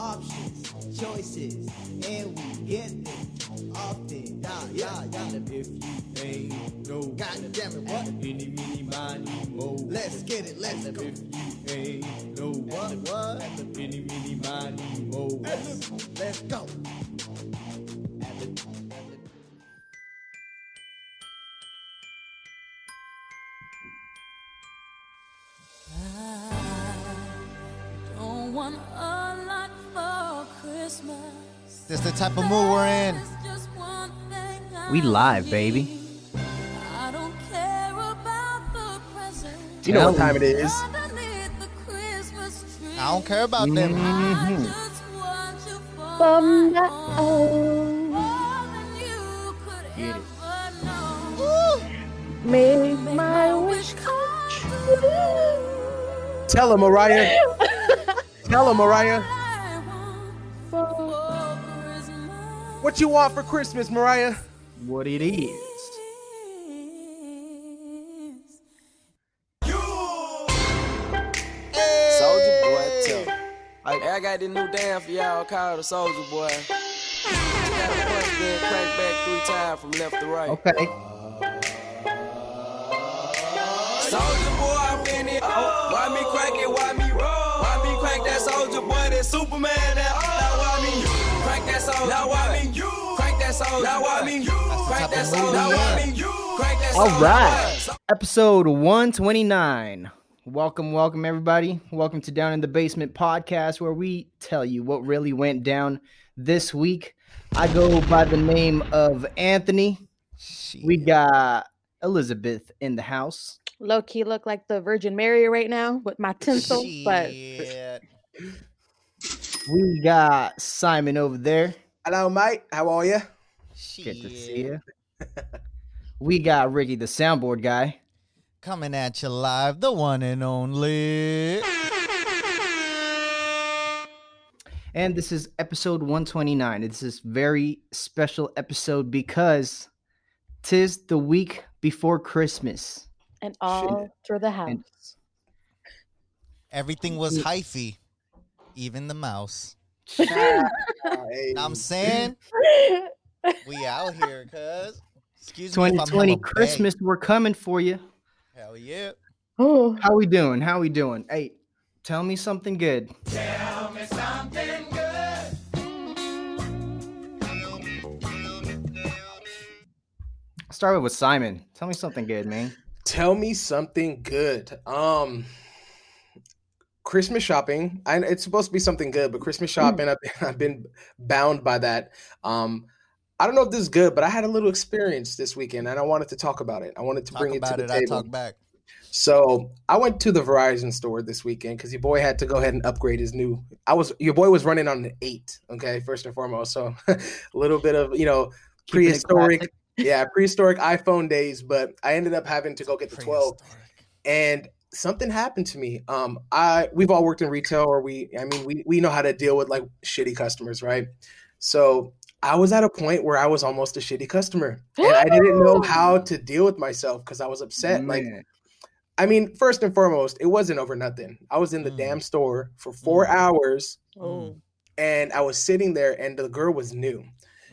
options, choices, and we get them often. Yeah, yeah, yeah. And if you ain't no, God damn it, what? Any, mini, miny, mo. Let's get it, let's go. If you ain't no, what, what? Any, mini, miny, mo. Let's go. This the type of mood we're in. There's just one thing I We live, baby. I don't care about the present. You know what time it is. Underneath the Christmas tree. I don't care about them. I Mhm. just want you for Bum my that- own. More than you could Get it. Make Make my wish come true. Tell her, Mariah. Tell her, Mariah. What you want for Christmas, Mariah? What it is. Soldier boy, tell. Hey, I got this new dance for y'all called the Soldier Boy. Got the crank back three times from left to right. Okay. Soldier boy, I'm in it. Oh, why me crank it? Why me roll? Why me crank that soldier boy? That Superman? That oh, now why me crank that soldier? Now why me you crank that soldier? Now why me you crank that soldier? Now why me you crank that All soldier? Episode 129. Welcome, welcome, everybody. Welcome to Down in the Basement podcast, where we tell you what really went down this week. I go by the name of Anthony. We got Elizabeth in the house. low key look like the Virgin Mary right now with my tinsel, but We got Simon over there. Hello, mate. How are you? Good to see you. We got Ricky, the soundboard guy. Coming at you live, the one and only. And this is episode 129. It's this very special episode because tis the week before Christmas. and all through the house. Everything was hyphy, even the mouse. Hey. Know what I'm saying we out here, cuz. Excuse me. 2020 hella bae. Christmas, we're coming for you. Hell yeah. oh, How we doing? How we doing? Hey, tell me something good. Tell me something good. Start with Simon. Tell me something good, man. Tell me something good. Um, Christmas shopping. I, it's supposed to be something good, but Christmas shopping, I've, I've been bound by that. Um, I don't know if this is good, but I had a little experience this weekend, and I wanted to talk about it. I wanted to Talk bring it to it. the I table. talk back. So I went to the Verizon store this weekend because your boy had to go ahead and upgrade his new. I was your boy was running on an eight. Okay, first and foremost. So a little bit of you know prehistoric, yeah, prehistoric iPhone days. But I ended up having to go get the twelve, and something happened to me. Um, I we've all worked in retail, or we, I mean, we we know how to deal with like shitty customers, right? So I was at a point where I was almost a shitty customer, and I didn't know how to deal with myself because I was upset. Like I mean, first and foremost, it wasn't over nothing. I was in the Mm. damn store for four Mm. hours oh. and I was sitting there and the girl was new.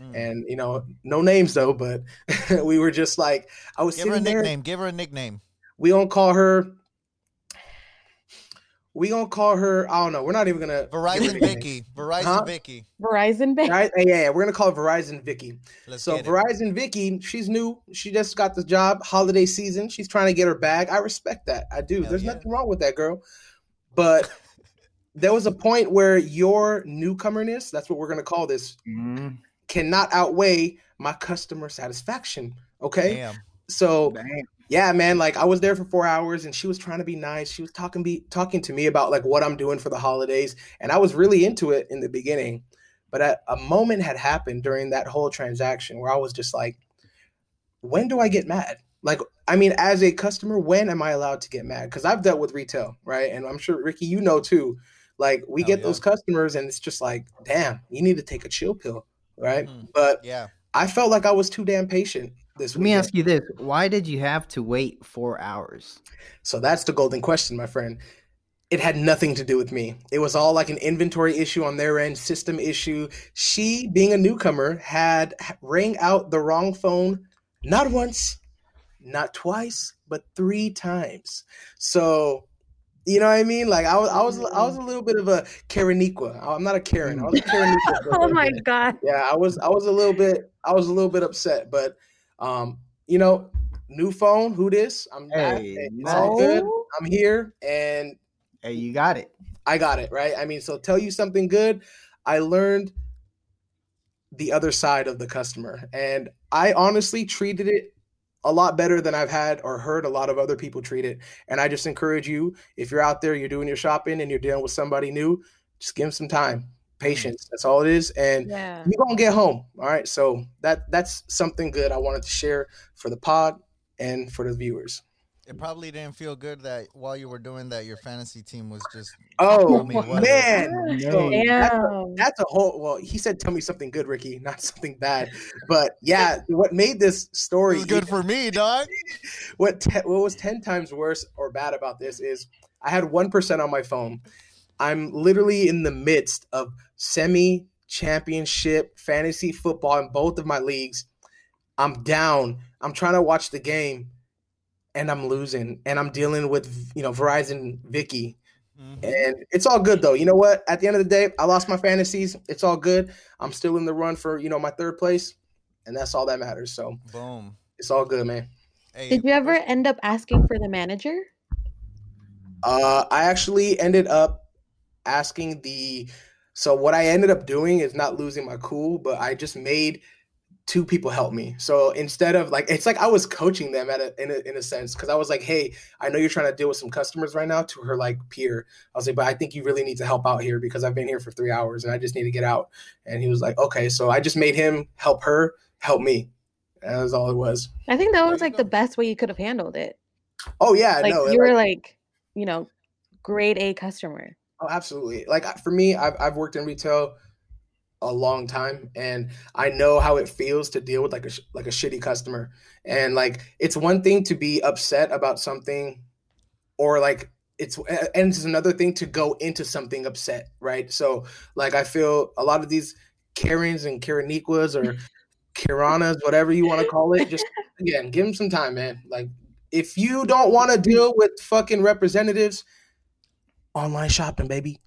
Mm. And, you know, no names though, but we were just like, I was Give her a sitting there. nickname. Give her a nickname. We don't call her. We gonna call her. I don't know. We're not even gonna. Verizon Vicky. Verizon Huh? Vicky. Verizon Vicky. Right? Yeah, yeah, we're gonna call Verizon Vicky. Let's so. Verizon Vicky, she's new. She just got the job. Holiday season. She's trying to get her bag. I respect that. I do. Hell There's yeah. nothing wrong with that girl. But there was a point where your newcomerness, that's what we're gonna call this, Mm, cannot outweigh my customer satisfaction. Okay. Damn. So damn. Yeah, man, like I was there for four hours and she was trying to be nice. She was talking be talking to me about like what I'm doing for the holidays. And I was really into it in the beginning. But a, moment had happened during that whole transaction where I was just like, when do I get mad? Like, I mean, as a customer, when am I allowed to get mad? Because I've dealt with retail, right? And I'm sure Ricky, you know too. Like we Hell get yeah. those customers and it's just like, damn, you need to take a chill pill, right? Mhm. But Yeah. I felt like I was too damn patient this Let me weekend. ask you this: Why did you have to wait four hours? So that's the golden question, my friend. it had nothing to do with me. It was all like an inventory issue on their end, system issue. She, being a newcomer, had rang out the wrong phone not once, not twice, but three times. So, you know what I mean? Like I was, I was, I was a little bit of a Kareniqua. I'm not a Karen. I was a Kareniqua. Oh my god. Yeah, I was, I was a little bit, I was a little bit upset, but, um, you know, new phone. Who this? I'm. Hey, all good. I'm here, and Hey, you got it. I got it, right? I mean, so tell you something good. I learned the other side of the customer, and I honestly treated it a lot better than I've had or heard a lot of other people treat it. And I just encourage you, if you're out there, you're doing your shopping and you're dealing with somebody new, just give them some time, Mm-hmm. patience. That's all it is. And Yeah. you're gonna get home. All right. So that that's something good I wanted to share for the pod and for the viewers. It probably didn't feel good that while you were doing that, your fantasy team was just. Oh Tell me what man. So that's a- that's a whole well he said tell me something good ricky not something bad but yeah what made this story was good for me, dog. what te- what was 10 times worse or bad about this is i had 1% on my phone i'm literally in the midst of semi championship fantasy football in both of my leagues i'm down i'm trying to watch the game and i'm losing and i'm dealing with you know verizon vicky Mhm. and it's all good though. You know what? At the end of the day, I lost my fantasies. It's all good. I'm still in the run for, you know, my third place. And that's all that matters. So Boom. it's all good, man. Hey, Did you ever end up asking for the manager? Uh I actually ended up asking the so what I ended up doing is not losing my cool, but I just made two people help me. So instead of like it's like I was coaching them at a in a, in a sense because I was like, hey, I know you're trying to deal with some customers right now. To her like peer, I was like, but I think you really need to help out here because I've been here for three hours and I just need to get out. And he was like, okay. So I just made him help her help me. That was all it was. I think that was like the best way you could have handled it. Oh yeah, Like no, you were like- like, you know, grade A customer. Oh, absolutely. Like for me, I've I've worked in retail a long time, and I know how it feels to deal with like a like a shitty customer. And like it's one thing to be upset about something, or like it's and it's another thing to go into something upset, right? So like I feel a lot of these Karens and Kareniquas or Kiranas, whatever you want to call it, just again, give them some time, man. Like if you don't want to deal with fucking representatives, online shopping, baby.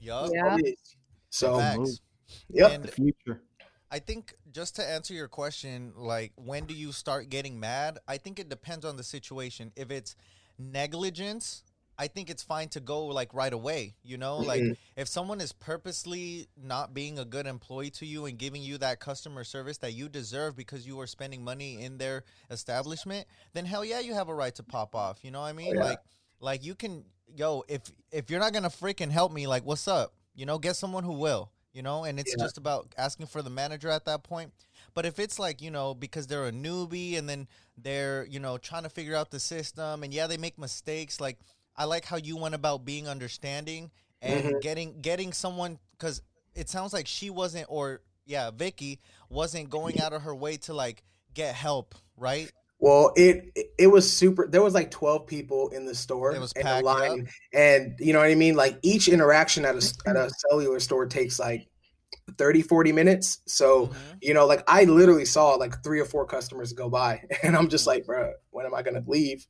Yup. Yeah. All it is. So, Facts. yep. And The future. I think just to answer your question, like when do you start getting mad? I think it depends on the situation. If it's negligence, I think it's fine to go like right away. You know, like Mhm. if someone is purposely not being a good employee to you and giving you that customer service that you deserve because you are spending money in their establishment, then hell yeah, you have a right to pop off. You know what I mean? yeah. Like, like you can, yo, if if you're not gonna freaking help me, like, what's up? You know, get someone who will. You know, and it's Yeah. just about asking for the manager at that point. But if it's like, you know, because they're a newbie and then they're, you know, trying to figure out the system and yeah, they make mistakes, like I like how you went about being understanding and Mhm. getting getting someone cuz it sounds like she wasn't or yeah, Vicky wasn't going out of her way to like get help, right? Well, it it- was super. There was like twelve people in the store It was in a line, and you know what I mean. Like each interaction at a at a cellular store takes like 30, 40 minutes. So Mhm. you know, like I literally saw like three or four customers go by, and I'm just like, bro, when am I gonna leave?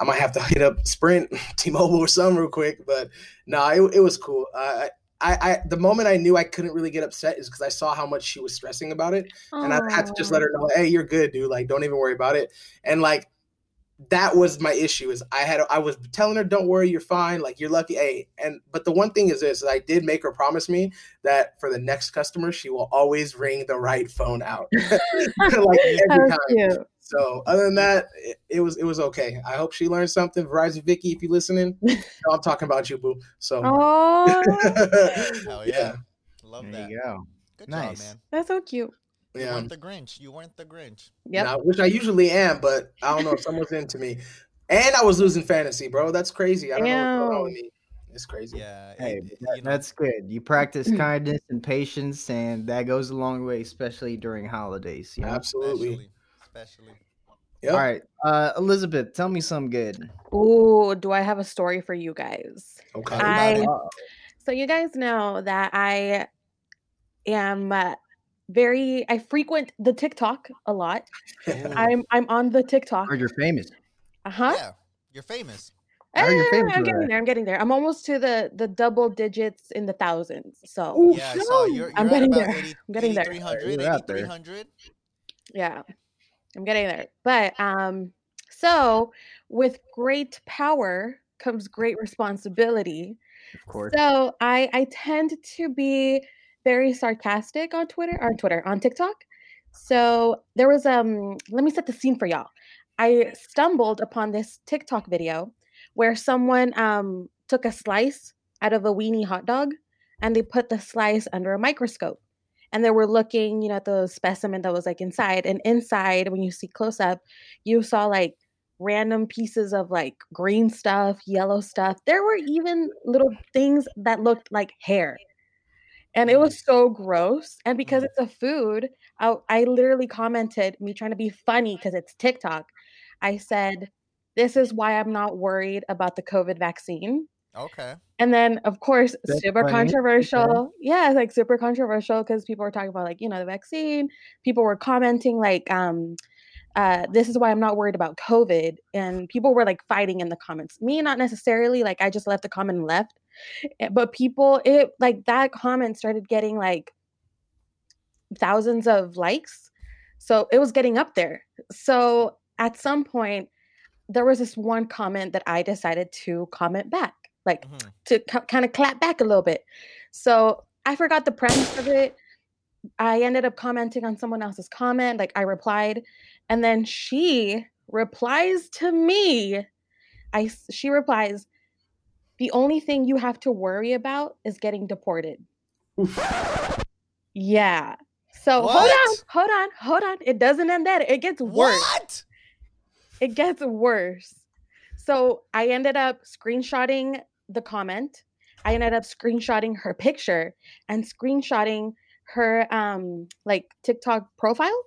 I might have to hit up Sprint, T-Mobile, or some real quick. But no, it, it was cool. I, I, I, the moment I knew I couldn't really get upset is because I saw how much she was stressing about it, and I had to just let oh. her know, hey, you're good, dude. Like, don't even worry about it. And like, that was my issue is I had I was telling her, don't worry, you're fine. Like, you're lucky. Hey, and but the one thing is this: is I did make her promise me that for the next customer, she will always ring the right phone out, like That every time. cute. So other than that, it, it was it was okay. I hope she learned something. Verizon Vicky, if you're listening, you know I'm talking about you, boo. So Oh, Hell yeah. yeah. Love There that. you go. Good Nice. job, man. that's so cute. You yeah. weren't the Grinch. You weren't the Grinch. Yeah, Now, which I usually am, but I don't know if someone's into me. And I was losing fantasy, bro. That's crazy. I don't know what's going on with me. It's crazy. Yeah. Hey, it- it- that- you know, that's good. You practice kindness and patience, and that goes a long way, especially during holidays. You know? Absolutely. especially, especially. Yep. All right, uh, Elizabeth, tell me something good. Ooh, do I have a story for you guys? Okay. I so you guys know that I am uh, very I frequent the TikTok a lot. I'm I'm on the TikTok. Heard you're famous. Uh huh. Yeah, you're famous. How are you famous I'm getting that? there. I'm getting there. I'm almost to the the double digits in the thousands. So Ooh, Yeah, I saw you're, you're I'm getting there. 80, I'm getting there. 8300, You're out there. 8300. yeah, I'm getting there. But um, so with great power comes great responsibility. Of course. So I I tend to be very sarcastic on Twitter on Twitter on TikTok. So there was um let me set the scene for y'all. I stumbled upon this TikTok video where someone um took a slice out of a weenie hot dog and they put the slice under a microscope. And they were looking, you know, at the specimen that was like inside. And inside, when you see close up, you saw like random pieces of like green stuff, yellow stuff. There were even little things that looked like hair. And it was so gross. And because it's a food, I, I literally commented, me trying to be funny because it's TikTok. I said, This is why I'm not worried about the COVID vaccine. Okay. And then, of course, That's super funny. Okay. controversial. Yeah, it's like super controversial because people were talking about like you know the vaccine. People were commenting like, um, uh, "This is why I'm not worried about COVID," and people were like fighting in the comments. Me, not necessarily. Like I just left the comment and left. Eh, But people, it like that comment started getting like thousands of likes, so it was getting up there. So at some point, there was this one comment that I decided to comment back, like Mhm. to kind of clap back a little bit. So I forgot the premise of it. I ended up commenting on someone else's comment, like I replied, and then she replies to me. I she replies, "The only thing you have to worry about is getting deported." Yeah. So hold on, hold on, hold on. It doesn't end there. It gets worse What? it gets worse. So I ended up screenshotting the comment. I ended up screenshotting her picture and screenshotting her um like TikTok profile.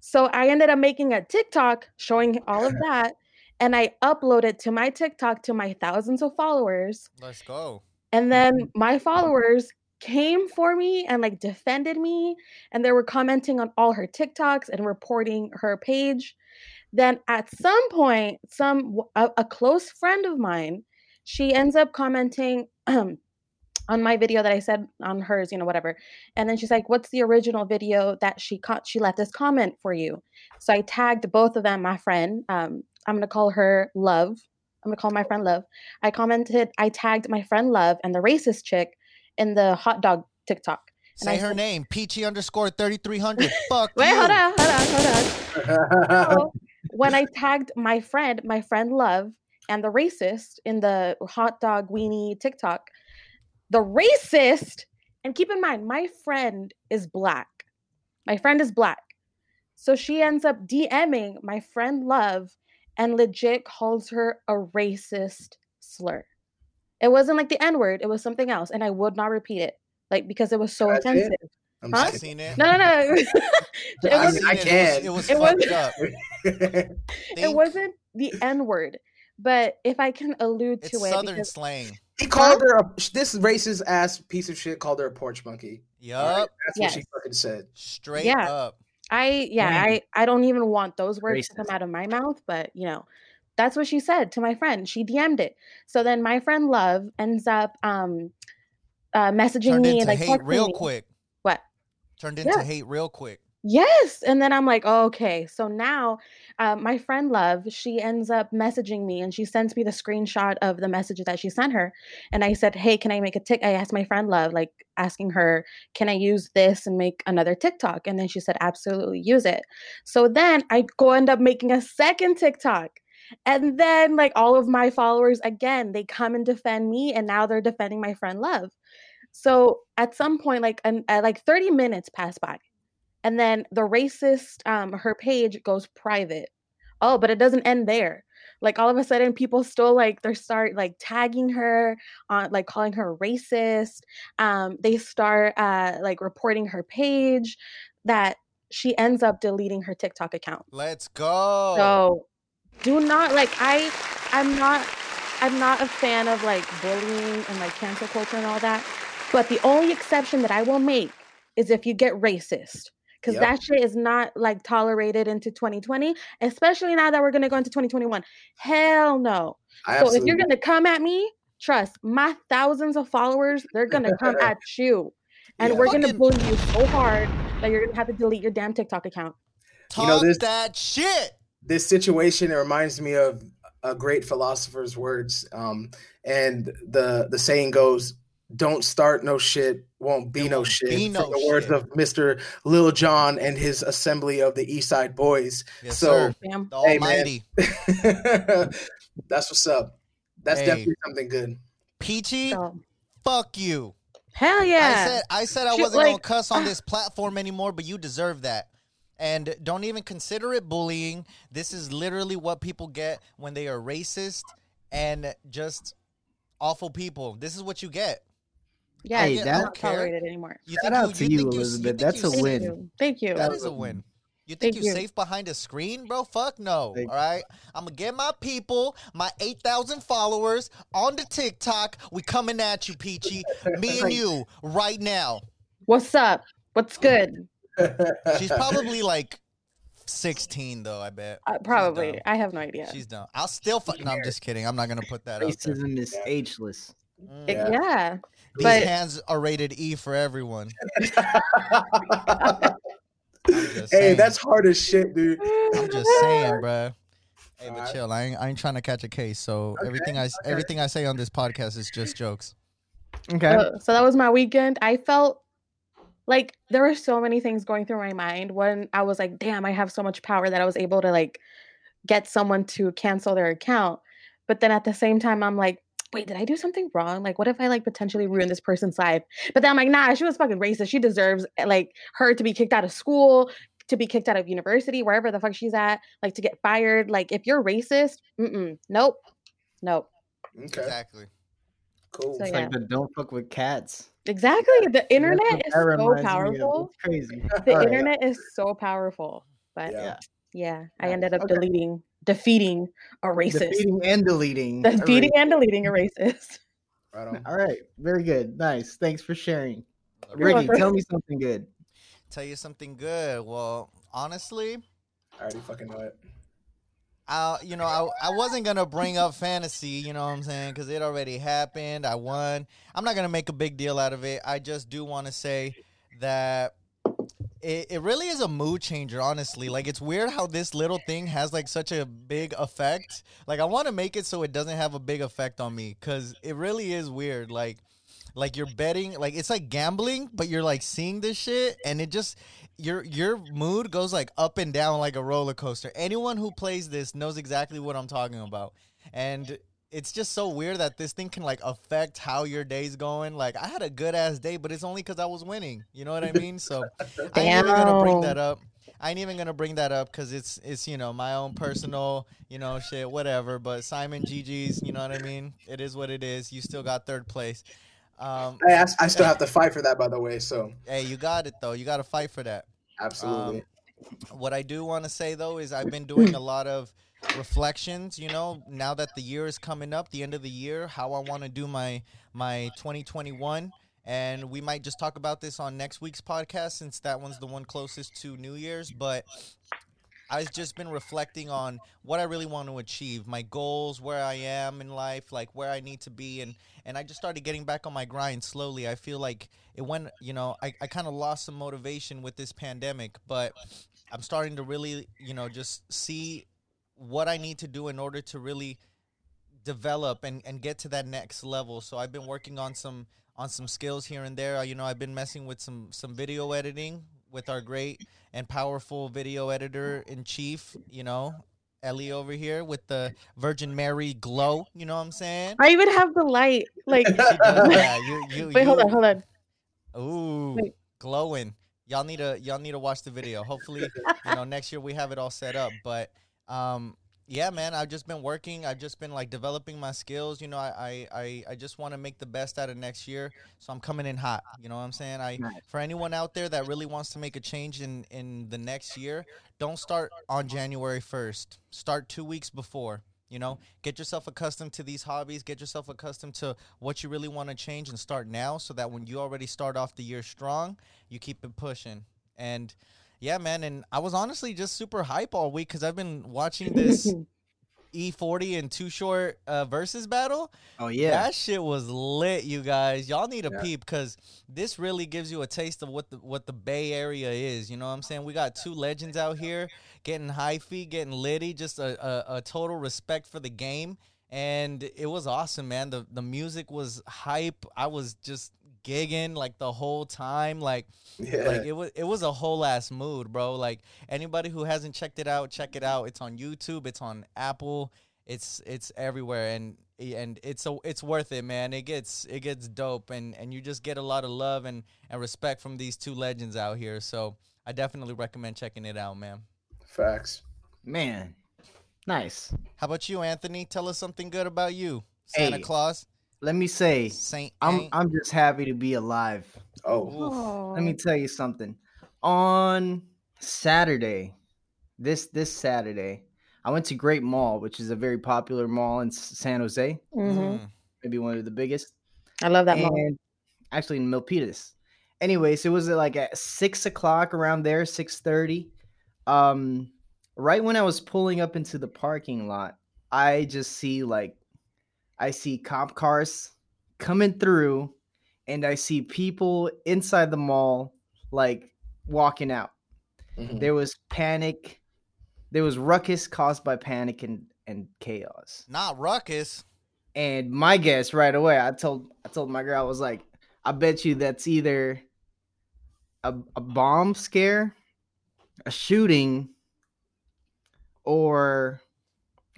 So I ended up making a TikTok showing all of that and I uploaded to my TikTok to my thousands of followers. Let's go. And then my followers came for me and like defended me and they were commenting on all her TikToks and reporting her page. Then at some point, some a, a close friend of mine, she ends up commenting um, on my video that I said on hers, you know, whatever. And then she's like, "What's the original video that she caught? She left this comment for you." So I tagged both of them, my friend. Um, I'm gonna call her Love. I'm gonna call my friend Love. I commented, I tagged my friend Love and the racist chick in the hot dog TikTok. And Say I her said- name, Peachy underscore 3300. Fuck Wait, you. hold on, hold on, hold on. So when I tagged my friend, my friend Love, and the racist in the hot dog weenie TikTok, the racist, and keep in mind, my friend is black. My friend is black. So she ends up DMing my friend Love and legit calls her a racist slur. It wasn't like the N word, it was something else. And I would not repeat it, like because it was so That's it? offensive. I'm Huh? I sick. seen it. No, no, no. it I mean, I it. can. It was, It it was- was fucked up. it Think wasn't the N word, but if I can allude It's to it, southern because slang. he called her a this racist ass piece of shit. Called her a porch monkey. Yup. That's what she fucking said. Straight Yeah. up. I, yeah. I, I don't even want those words to come out of my mouth, but you know, that's what she said to my friend. She DM'd it. So then my friend Love ends up um, uh, messaging Turned me and like hate real me. quick. What? Turned into Yeah. hate real quick. Yes. And then I'm like, oh, okay. So now uh, my friend Love, she ends up messaging me and she sends me the screenshot of the message that she sent her. And I said, hey, can I make a tick? I asked my friend Love, like asking her, can I use this and make another TikTok? And then she said, absolutely use it. So then I go end up making a second TikTok. And then like all of my followers, again, they come and defend me. And now they're defending my friend Love. So at some point, like, an, uh, like 30 minutes pass by and then the racist um her page goes private oh but it doesn't end there like all of a sudden people still like they start like tagging her on like calling her racist um they start uh like reporting her page that she ends up deleting her TikTok account. Let's go. So do not like I I'm not I'm not a fan of like bullying and like cancel culture and all that. But the only exception that I will make is if you get racist. Because Yep. that shit is not like tolerated into 2020, especially now that we're gonna go into 2021. Hell no. I So if you're gonna come at me, trust my thousands of followers, they're gonna come at you. And Yeah. we're gonna Fucking- bully you so hard that you're gonna have to delete your damn TikTok account. Talk know, this- that shit. this situation it reminds me of a great philosopher's words um and the the saying goes don't start no shit won't be no won't shit be from no the words shit. of mr lil jon and his assembly of the east side boyz Yes, So- sir. Damn. The Hey. Almighty. that's what's up that's Hey. definitely something good Peachy, So, fuck you. hell yeah. I said I said I Shit, wasn't gonna cuss on ah. this platform anymore, but you deserve that. And don't even consider it bullying. This is literally what people get when they are racist and just awful people. This is what you get. Yeah, Hey, it's that- not tolerated anymore. You Shout out to you, think you- Elizabeth. think That's a safe- win. Thank you. Thank you. That is a win. You think Thank you're you. safe behind a screen, bro? Fuck no. Thank all right, I'm gonna get my people, my eight thousand followers on the TikTok. We coming at you, Peachy. Me and you right now. What's up? What's good? She's probably like 16 though. I bet. Uh, probably. I have no idea. She's done. I'll still fuck. No, I'm just kidding. I'm not gonna put that out there. Racism is ageless. Mm. It- Yeah. Yeah. These but- hands are rated E for everyone. hey saying. that's hard as shit dude I'm just saying, bruh. Hey, but Alright. chill. I ain't, I ain't trying to catch a case. So everything I s okay. everything I say on this podcast is just jokes. Okay. So, so that was my weekend. I felt like there were so many things going through my mind when I was like, damn, I have so much power that I was able to like get someone to cancel their account. But then at the same time, I'm like, wait, did I do something wrong? Like, what if I like potentially ruin this person's life? But then I'm like, nah, she was fucking racist. She deserves eh, like her to be kicked out of school, to be kicked out of university, wherever the fuck she's at, like to get fired. Like, if you're racist, mm-mm, nope, nope. okay Exactly. cool So, It's yeah. like the don't fuck with cats. Exactly. The internet is so reminds me of. powerful. It's crazy. the All right. internet is so powerful but Yeah. yeah, Yeah. i Yeah. ended up Okay. deleting defeating a racist Defeating and deleting. a defeating and deleting a racist right on All right. Very good. Nice. Thanks for sharing. You're Ricky, tell me something good. Tell you something good. Well, honestly, i already fucking know it I you know I, I wasn't gonna bring up fantasy. You know what I'm saying? Because it already happened. I won. I'm not gonna make a big deal out of it. I just do want to say that it, it really is a mood changer. Honestly, like it's weird how this little thing has like such a big effect. Like I want to make it so it doesn't have a big effect on me because it really is weird. Like like you're betting like it's like gambling but you're like seeing this shit and it just your your mood goes like up and down like a roller coaster anyone who plays this knows exactly what i'm talking about and it's just so weird that this thing can like affect how your day's going like i had a good ass day but it's only because i was winning you know what i mean so i ain't even gonna bring that up I ain't even gonna bring that up because it's it's you know my own personal you know shit whatever. But Simon GG's you know what I mean. It is what it is. You still got third place. Um, I, asked, I still have to fight for that, by the way. So hey, you got it though. You got to fight for that. absolutely. Um, what I do want to say though is I've been doing a lot of reflections. You know, now that the year is coming up, the end of the year, how I want to do my my 2021, and we might just talk about this on next week's podcast since that one's the one closest to New Year's. But I've just been reflecting on what I really want to achieve, my goals, where I am in life, like where I need to be, and and I just started getting back on my grind slowly. I feel like it went, you know, I, I kind of lost some motivation with this pandemic, but I'm starting to really, you know, just see what I need to do in order to really develop and, and get to that next level. So I've been working on some on some skills here and there. Uh, You know, I've been messing with some some video editing with our great and powerful video editor in chief, you know, Ellie over here with the Virgin Mary glow, you know what I'm saying? i even have the light like that. You, you, wait hold on hold on Ooh, Wait. glowing. Y'all need to y'all need to watch the video. Hopefully, you know, next year we have it all set up. But um, yeah, man, I've just been working. I've just been like developing my skills. You know, I I, I, just want to make the best out of next year. So I'm coming in hot. You know what I'm saying? I for anyone out there that really wants to make a change in in the next year, don't start on January 1st. Start 2 weeks before. You know, get yourself accustomed to these hobbies, get yourself accustomed to what you really want to change and start now so that when you already start off the year strong, you keep it pushing. And yeah, man, and I was honestly just super hype all week cuz I've been watching this E40 and Too Short uh, versus battle. Oh yeah. That shit was lit, you guys. Y'all need a Yeah. peep because this really gives you a taste of what the what the Bay Area is. You know what I'm saying? We got two legends out here getting hyphy, getting litty, just a, a, a total respect for the game. And it was awesome, man. The the music was hype. I was just gigging like the whole time. Like Yeah. like it was it was a whole ass mood, bro. Like anybody who hasn't checked it out, check it out. It's on YouTube, it's on Apple, it's it's everywhere and and it's a, it's worth it, man. It gets it gets dope and and you just get a lot of love and and respect from these two legends out here. So I definitely recommend checking it out, man. Facts. Man. Nice. How about you, Anthony? Tell us something good about you. Santa Hey. Claus, Let me say, Saint. I'm Aint. I'm just happy to be alive. Oh, Aw. Let me tell you something. On Saturday, this this Saturday, I went to Great Mall, which is a very popular mall in San Jose, Mhm. Mm. maybe one of the biggest. I love that mall. actually in Milpitas. Anyways, it was like at six o'clock around there, six thirty. Um, right when I was pulling up into the parking lot, I just see like, I see cop cars coming through, and I see people inside the mall like walking out. mhm. There was panic. There was ruckus caused by panic and and chaos. Not ruckus. And my guess right away, I told I told my girl I was like, I bet you that's either a, a bomb scare, a shooting, or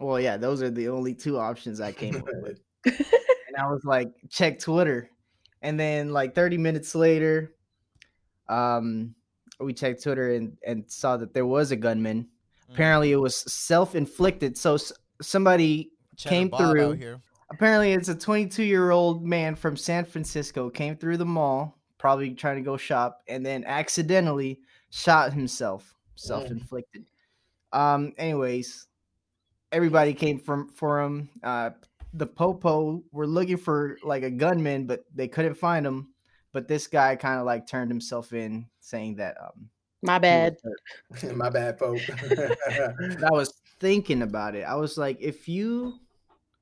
well, yeah, those are the only two options I came up with. And I was like, check Twitter. And then like 30 minutes later, um, we checked Twitter and, and saw that there was a gunman. Mm. Apparently it was self-inflicted. So s- somebody Cheddar came through. here. apparently it's a 22 year old man from san francisco came through the mall probably trying to go shop and then accidentally shot himself self-inflicted um anyways everybody came from for him uh the popo were looking for like a gunman but they couldn't find him but this guy kind of like turned himself in saying that um My bad. My bad, Pope. But I was thinking about it. I was like, if you,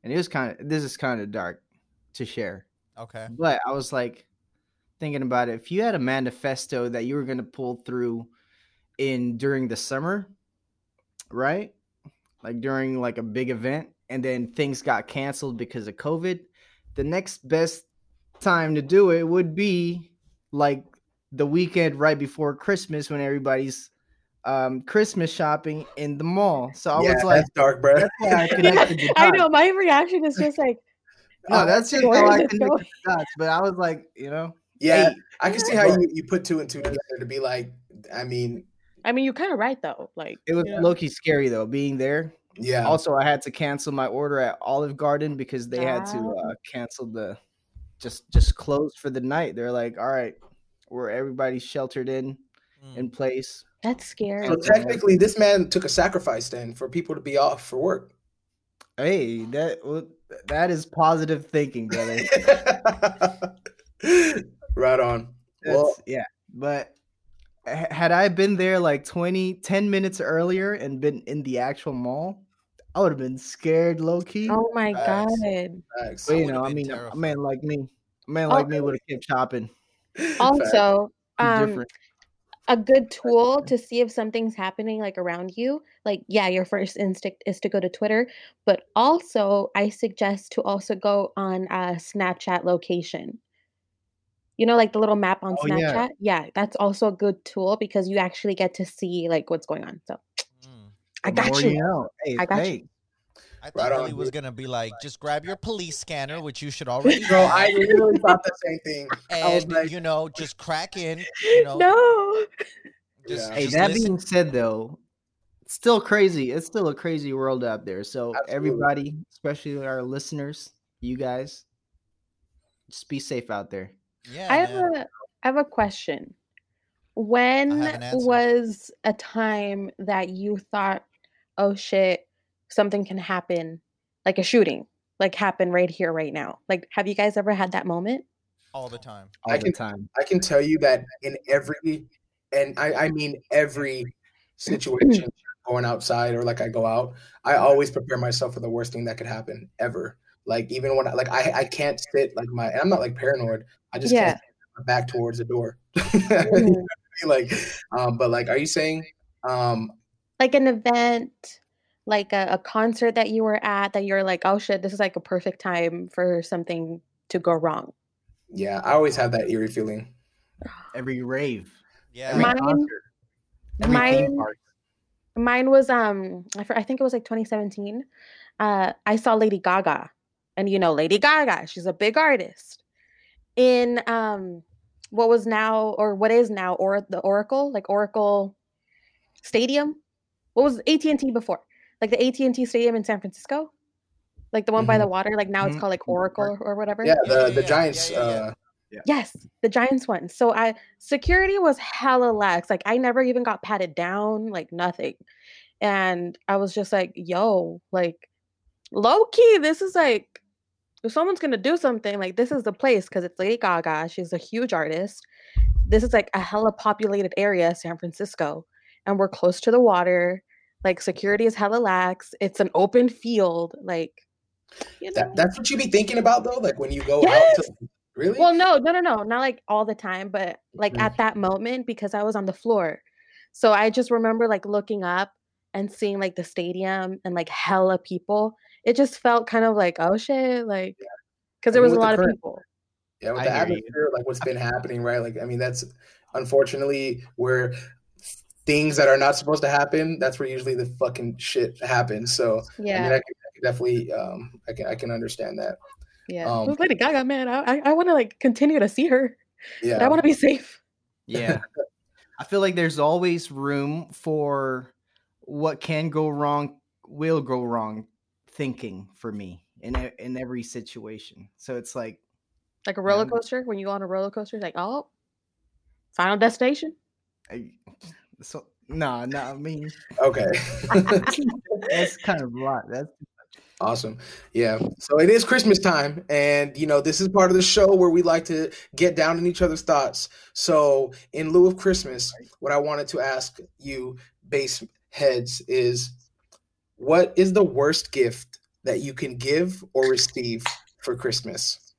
and it was kind of, this is kind of dark to share, Okay. but I was like thinking about it. If you had a manifesto that you were going to pull through in during the summer, right? Like during like a big event, and then things got canceled because of COVID, the next best time to do it would be like the weekend right before Christmas when everybody's um Christmas shopping in the mall. So I yeah, was like, that's dark, bro. that's why I connected the I know. My reaction is just like, No, that's just Where how is I it connected the dots. But I was like, you know, Yeah, hey, I can see how you, you put two and two together to be like, I mean, I mean, you're kind of right though. Like, it was Yeah. low key scary though being there. yeah. Also, I had to cancel my order at Olive Garden because they had to Ah. uh, cancel the just just closed for the night. They're like, all right, we're everybody's sheltered in Mm. in place. that's scary. So technically, this man took a sacrifice then for people to be off for work. Hey, that well, that is positive thinking, brother. right on. That's, Well, yeah, but h- had I been there like 20, 10 minutes earlier and been in the actual mall, I would have been scared low key. oh my Facts. god. facts. but you would've know, I been mean, a man like me, a man Oh. like me would have kept chopping. Also, um, a good tool to see if something's happening like around you like yeah your first instinct is to go to twitter but also i suggest to also go on a snapchat location you know like the little map on Oh, snapchat yeah. yeah. that's also a good tool because you actually get to see like what's going on so Mm. i got more you know. Hey, I got you. I thought Right Billy was gonna be like, just grab your police scanner, which you should already Bro, have, I literally thought the same thing. I was and like, you know, just crack in. You know, no just, Yeah. hey. just That listen. being said, though, still crazy. It's still a crazy world out there. So Absolutely. everybody, especially our listeners, you guys, just be safe out there. Yeah, I have man. a I have a question. When an was a time that you thought, "Oh shit, something can happen," like a shooting, like happen right here, right now? Like, have you guys ever had that moment? all the time. All I the can- time. I can tell you that in every, and I, I mean every situation going outside or like I go out, I always prepare myself for the worst thing that could happen ever. Like even when I, like I I can't sit like my and I'm not like paranoid. I just Yeah. can't my back towards the door. Mhm. like, um, but like, are you saying, um, like an event, like a, a concert that you were at, that you're like, "Oh shit, this is like a perfect time for something to go wrong." yeah, I always have that eerie feeling. Every rave, Yeah, every Mine- concert, every mine- park. Mine was um I, I think it was like 2017. Uh I saw Lady Gaga. And you know Lady Gaga, she's a big artist. In um what was now or what is now or the Oracle, like Oracle Stadium. What was AT&T before? Like the AT&T Stadium in San Francisco? Like the one by Mhm. the water, like now it's Mhm. called like Oracle or whatever. Yeah, Yeah, the yeah, the yeah, Giants. yeah, yeah, yeah. Uh, Yes, the Giants one. So I security was hella lax. Like I never even got patted down, like nothing. And I was just like, yo, like low key, this is like if someone's gonna do something, like this is the place because it's Lady Gaga. She's a huge artist. This is like a hella populated area, San Francisco, and we're close to the water. Like security is hella lax. It's an open field. Like you know. that that's what you be thinking about though. Like when you go out to really. Well, no, no, no, no, not like all the time, but like Mhm. at that moment because I was on the floor. So I just remember like looking up and seeing like the stadium and like hella people. It just felt kind of like, oh shit, like because there I mean, was a with the lot of people. Yeah, with I the hear you. atmosphere, like what's been happening, right? Like, I mean, that's unfortunately where things that are not supposed to happen. That's where usually the fucking shit happens. So, I Yeah, mean, I can, I can definitely, um, I can, I can understand that. yeah. um, it was Lady Gaga, man. I, I, I want to like continue to see her, but Yeah, I want to be safe. Yeah. I feel like there's always room for what can go wrong, will go wrong thinking for me in in every situation. So it's like Like a roller Yeah. coaster. When you go on a roller coaster, it's like, oh, final destination. I, so no, no, I mean okay, that's kind of a lot. That's awesome. Yeah, so it is Christmas time, and you know, this is part of the show where we like to get down in each other's thoughts. So, in lieu of Christmas, what I wanted to ask you, base heads, is what is the worst gift that you can give or receive for Christmas?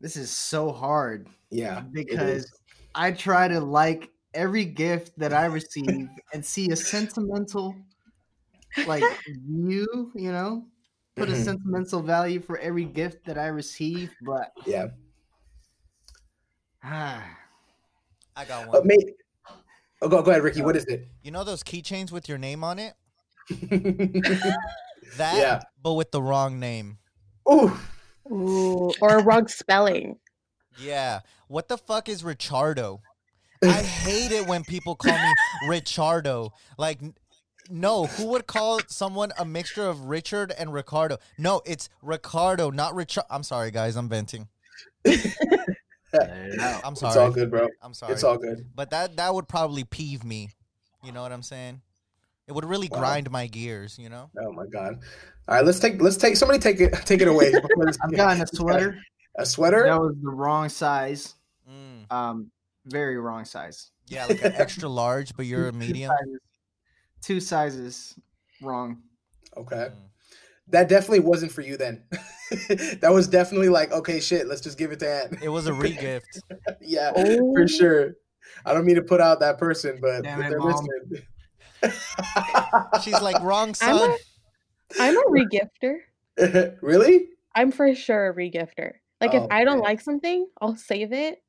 this is so hard Yeah, because. I try to like every gift that I receive and see a sentimental like view, you know, put a Mhm. sentimental value for every gift that I receive, but yeah. ah, I got Uh, one. maybe, oh, go, go ahead, Ricky. What is it? You know those keychains with your name on it? That, Yeah. but with the wrong name. Ooh, Ooh, or a wrong spelling. Yeah. What the fuck is Richardo? I hate it when people call me Richardo. Like, no, who would call someone a mixture of Richard and Ricardo? No, it's Ricardo, not Richard. I'm sorry, guys. I'm venting. I'm sorry. it's all good, bro. I'm sorry. It's all good. But that that would probably peeve me. You know what I'm saying? It would really Wow. grind my gears. You know? Oh my god! All right, let's take let's take somebody take it take it away. I'm getting a sweater A sweater? that was the wrong size, Mm. um, very wrong size. Yeah, like an extra large, but you're a Two medium. sizes- Two sizes wrong. Okay. Mm. That definitely wasn't for you then. that was definitely like, okay, shit, let's just give it to Ant. It was a regift. yeah, Oh. for sure. I don't mean to put out that person, but Damn if it, they're Mom. listening. She's like, wrong I'm son. a, I'm a regifter. really? I'm for sure a regifter. Like Oh, if I don't okay. like something, I'll save it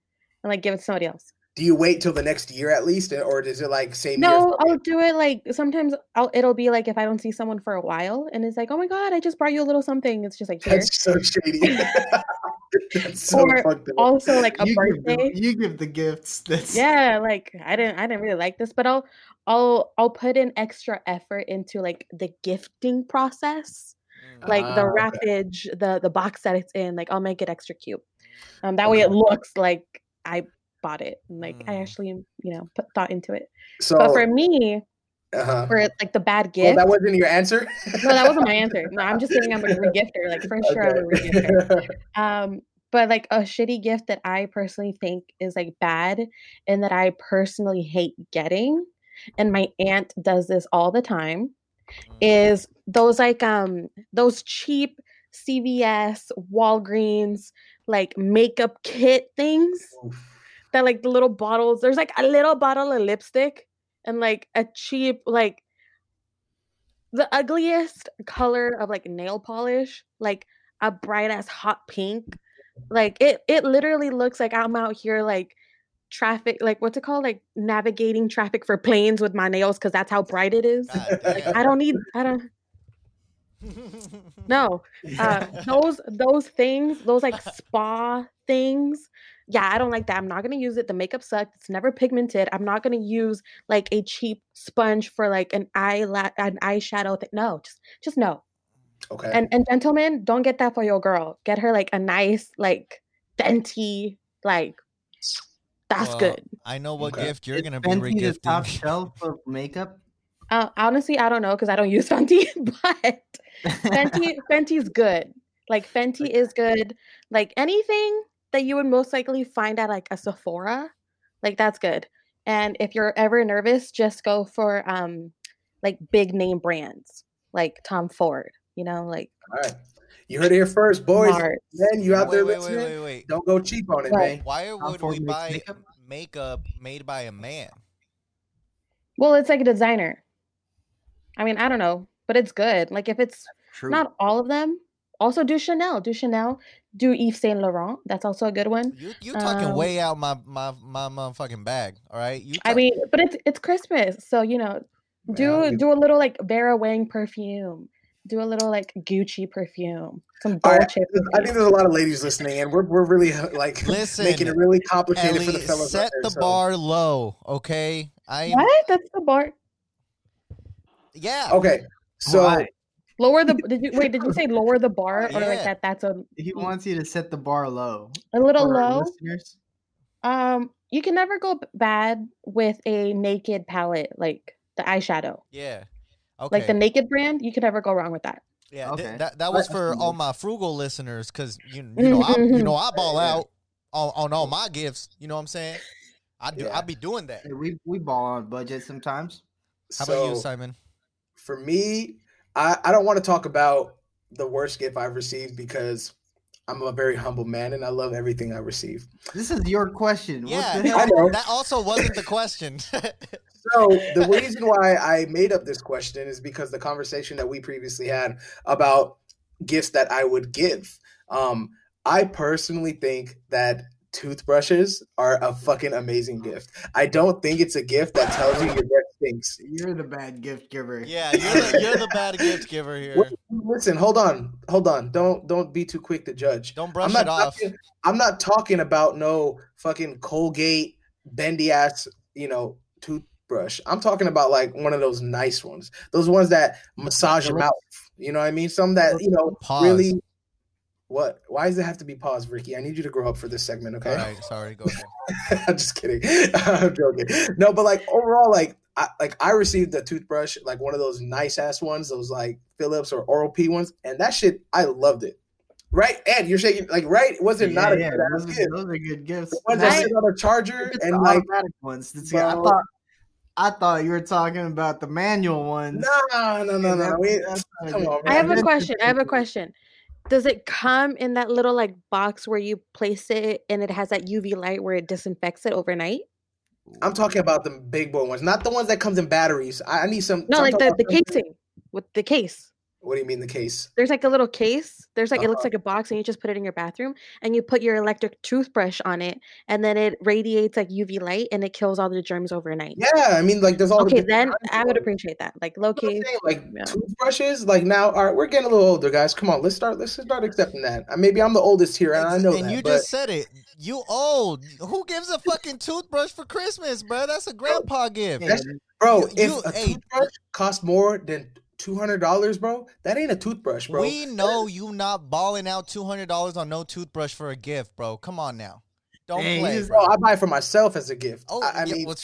and like give it to somebody else. Do you wait till the next year at least, or is it like same year? No, I'll do it like sometimes I'll it'll be like if I don't see someone for a while and it's like, oh my god, I just brought you a little something. It's just like here. That's so shady. That's so Or fucked up. Also like a you, give birthday. the, you give the gifts. That's yeah like i didn't i didn't really like this but i'll i'll i'll put in extra effort into like the gifting process like Ah, the okay. the the box that it's in like i'll make it extra cute um that way it looks like i bought it and like i Mm. actually you know put thought into it. So, but for me uh-huh. for like the bad gift that wasn't your answer. no that wasn't my answer. No i'm just saying i'm a regifter like for sure i'm a regifter. Um but like a shitty gift that i personally think is like bad and that i personally hate getting and my aunt does this all the time is those like um those cheap cvs walgreens like makeup kit things that like the little bottles there's like a little bottle of lipstick and like a cheap like the ugliest color of like nail polish like a bright ass hot pink. Like it it literally looks like i'm out here like traffic like what's it called? Like navigating traffic for planes with my nails because that's how bright it is. Like i don't need i don't no uh those those things those like spa things yeah i don't like that i'm not gonna use it the makeup sucked it's never pigmented i'm not gonna use like a cheap sponge for like an eye an eyeshadow thing no just just no okay. and and gentlemen don't get that for your girl get her like a nice like Fenty like that's Well, good I know what Okay. gift you're Is gonna be Fenty the top regifting. shelf of makeup. uh, honestly i don't know because i don't use Fenty but Fenty Fenty's good. Like Fenty is good. Like anything that you would most likely find at like a Sephora, like that's good. And if you're ever nervous, just go for um like big name brands like Tom Ford. You know, like All right. You heard it here first, boys. Mart. Man, you out wait, there wait, listening? wait, wait, wait. Don't go cheap on it, Right. man. Why would Ford we buy makeup? makeup made by a man? Well, it's like a designer. I mean, I don't know, but it's good. Like if it's True. not all of them, also do Chanel. Do Chanel. Do Yves Saint Laurent. That's also a good one. You you talking Um, way out my my my motherfucking bag. All right. You. I mean, but it's it's Christmas, so you know, do Well, you- do a little like Vera Wang perfume. Do a little like Gucci perfume. Some All right, Dolce. I think there's a lot of ladies listening, and we're, we're really like Listen, making it really complicated for the Ellie, fellas. out set there, the so- bar low. Okay. I. What? That's the bar. Yeah. Okay, so Why? Lower the. Did you wait? Did you say lower the bar or like that? That's a He wants you to set the bar low. a little low. listeners. Um, you can never go bad with a naked palette like the eyeshadow, Yeah. Okay. like the naked brand. You can never go wrong with that. Yeah, th- Okay. that that was for all my frugal listeners, because you you know I you know I ball out on, on all my gifts. You know what I'm saying? I do. Yeah. I be doing that. Hey, we we ball on budget sometimes. How about you, Simon? for me, I, I don't want to talk about the worst gift I've received because I'm a very humble man and I love everything I receive. This is your question. Yeah, what the I hell? know. that also wasn't the question. So the reason why I made up this question is because the conversation that we previously had about gifts that I would give. Um, I personally think that toothbrushes are a fucking amazing gift. I don't think it's a gift that tells you your breath stinks. You're the bad gift giver. yeah, you're the, you're the bad gift giver here. Listen, hold on, hold on. Don't don't be too quick to judge. Don't brush I'm not it off. Talking, I'm not talking about no fucking Colgate bendy ass, you know, toothbrush. I'm talking about like one of those nice ones, those ones that massage your mouth. You know what I mean? Some that you know Pause. really. What? Why does it have to be paused, Ricky? I need you to grow up for this segment, okay? All right, sorry. Go ahead. I'm just kidding. I'm joking. No, but like overall, like I like I received a toothbrush, like one of those nice ass ones, those like Philips or Oral-B ones, and that shit, I loved it. Right, Ed, you're shaking like right? Was it not a yeah, good those, gift? those are good gifts. The ones Nah, that on a charger and the like automatic ones. It's- I thought I thought you were talking about the manual ones. no, no, no, no. That's- We, come good. on, I have a question. I have a question. Does it come in that little like box where you place it and it has that UV light where it disinfects it overnight? I'm talking about the big boy ones, not the ones that comes in batteries. I, I need some. No, like the, the casing with the case. What do you mean the case? There's like a little case. There's like it looks Uh-huh. like a box, and you just put it in your bathroom, and you put your electric toothbrush on it, and then it radiates like UV light, and it kills all the germs overnight. Yeah, I mean, like there's all the Okay, different then I would appreciate that. Like low You know what I'm key. saying? Like yeah. toothbrushes, like now, all right, we're getting a little older, guys. Come on, let's start. Let's start accepting that. Uh, Maybe I'm the oldest here, and I Ex- know and that. you but just said it. You old. Who gives a fucking toothbrush for Christmas, bro? That's a grandpa gift. That's- bro, you- if you- a hey. toothbrush costs more than two hundred dollars, bro, that ain't a toothbrush, bro. We know you not balling out two hundred dollars on no toothbrush for a gift, bro. Come on now, don't Hey, play, he's- bro, bro. I buy it for myself as a gift. Oh, I, I yeah, mean, well,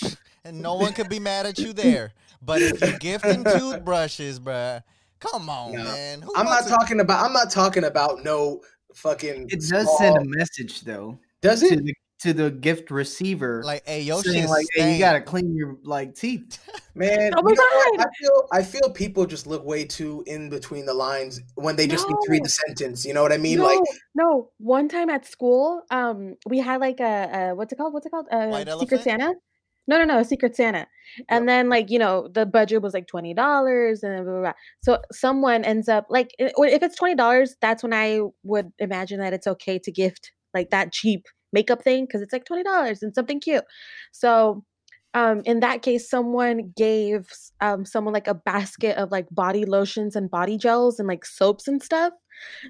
and no one could be mad at you there. But if you're gifting toothbrushes, bro, come on, No. man. Who I'm not wants to- talking about. I'm not talking about no fucking. It does send a message though Does to it? the to the gift receiver, like, hey, yo, saying like, "Hey, you gotta clean your like teeth." Man, Oh my you know? God. I feel I feel people just look way too in between the lines when they just need to read the sentence. You know what I mean? no, Like, no. One time at school, um, we had like a, a what's it called? What's it called? A White Secret elephant? Santa. No, no, no, a Secret Santa. And then like you know the budget was like twenty dollars and blah, blah, blah. so someone ends up like if it's twenty dollars, that's when I would imagine that it's okay to gift like that cheap makeup thing because it's like twenty dollars and something cute. So um in that case someone gave um someone like a basket of like body lotions and body gels and like soaps and stuff.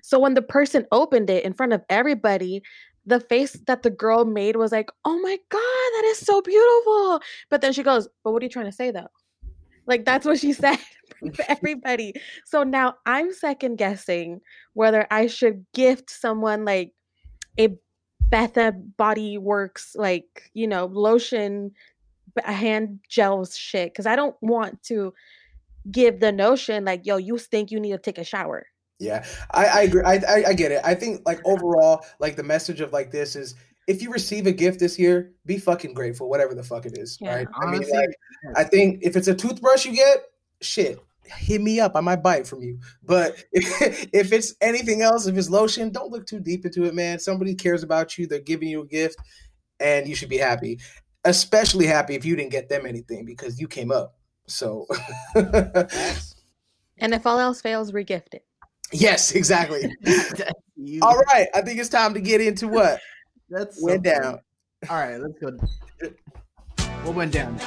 So when the person opened it in front of everybody the face that the girl made was like oh my god that is so beautiful. But then she goes but what are you trying to say though? Like that's what she said for everybody. So now i'm second guessing whether i should gift someone like a Bath & Body Works like you know lotion, hand gels shit because I don't want to give the notion like yo you think you need to take a shower. yeah, I, I agree. I, I I get it. I think like overall, like the message of like this is. If you receive a gift this year, be fucking grateful, whatever the fuck it is, Yeah. right? I mean, like, I think if it's a toothbrush you get, shit, hit me up. I might buy it from you. But if, if it's anything else, if it's lotion, don't look too deep into it, man. Somebody cares about you. They're giving you a gift, and you should be happy. Especially happy if you didn't get them anything because you came up. So, And if all else fails, regift it. yes, exactly. All right, I think it's time to get into what that's so went funny. down. All right, let's go. What went down?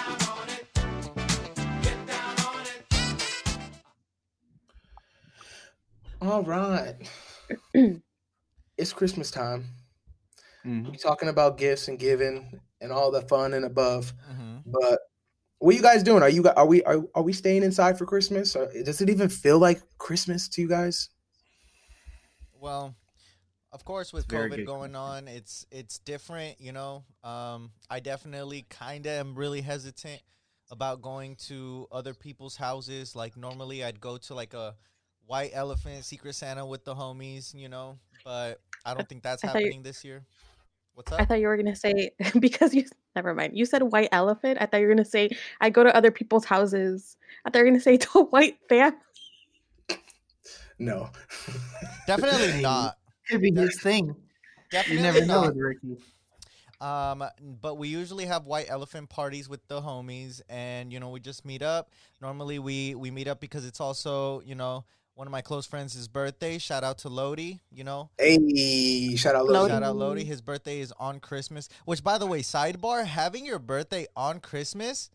All right, it's Christmas time. Mhm. We're talking about gifts and giving and all the fun and above. Mhm. But what are you guys doing? Are you gu- are we are, are we staying inside for Christmas? Or does it even feel like Christmas to you guys? Well, of course, with Very COVID going on, it's it's different. You know, um, I definitely kind of am really hesitant about going to other people's houses. Like normally, I'd go to like a white elephant secret Santa with the homies. You know, but I don't think that's I you- happening this year. What's up? I thought you were gonna say because you never mind. You said white elephant. I thought you were gonna say I go to other people's houses. I thought you were gonna say to a white family. No. Definitely not. Could be his thing. You never know, not. with Ricky. Um, but we usually have white elephant parties with the homies, and you know we just meet up. Normally we we meet up because it's also you know one of my close friends' his birthday. Shout out to Lodi. You know, hey, shout out, Lodi. Lodi. shout out Lodi. His birthday is on Christmas. Which, by the way, sidebar: having your birthday on Christmas,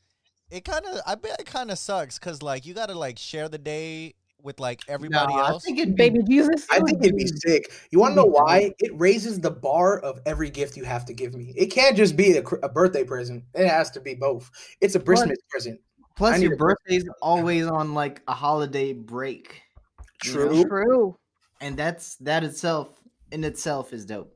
it kind of I bet it kind of sucks because like you gotta like share the day with like everybody No, I think it'd be, Baby Jesus. I think it'd be sick. You want to know why? It raises the bar of every gift you have to give me. It can't just be a, a birthday present. It has to be both. It's a Christmas present. Plus, your a- birthday's always on like a holiday break, You know? True. True and that's that itself in itself is dope.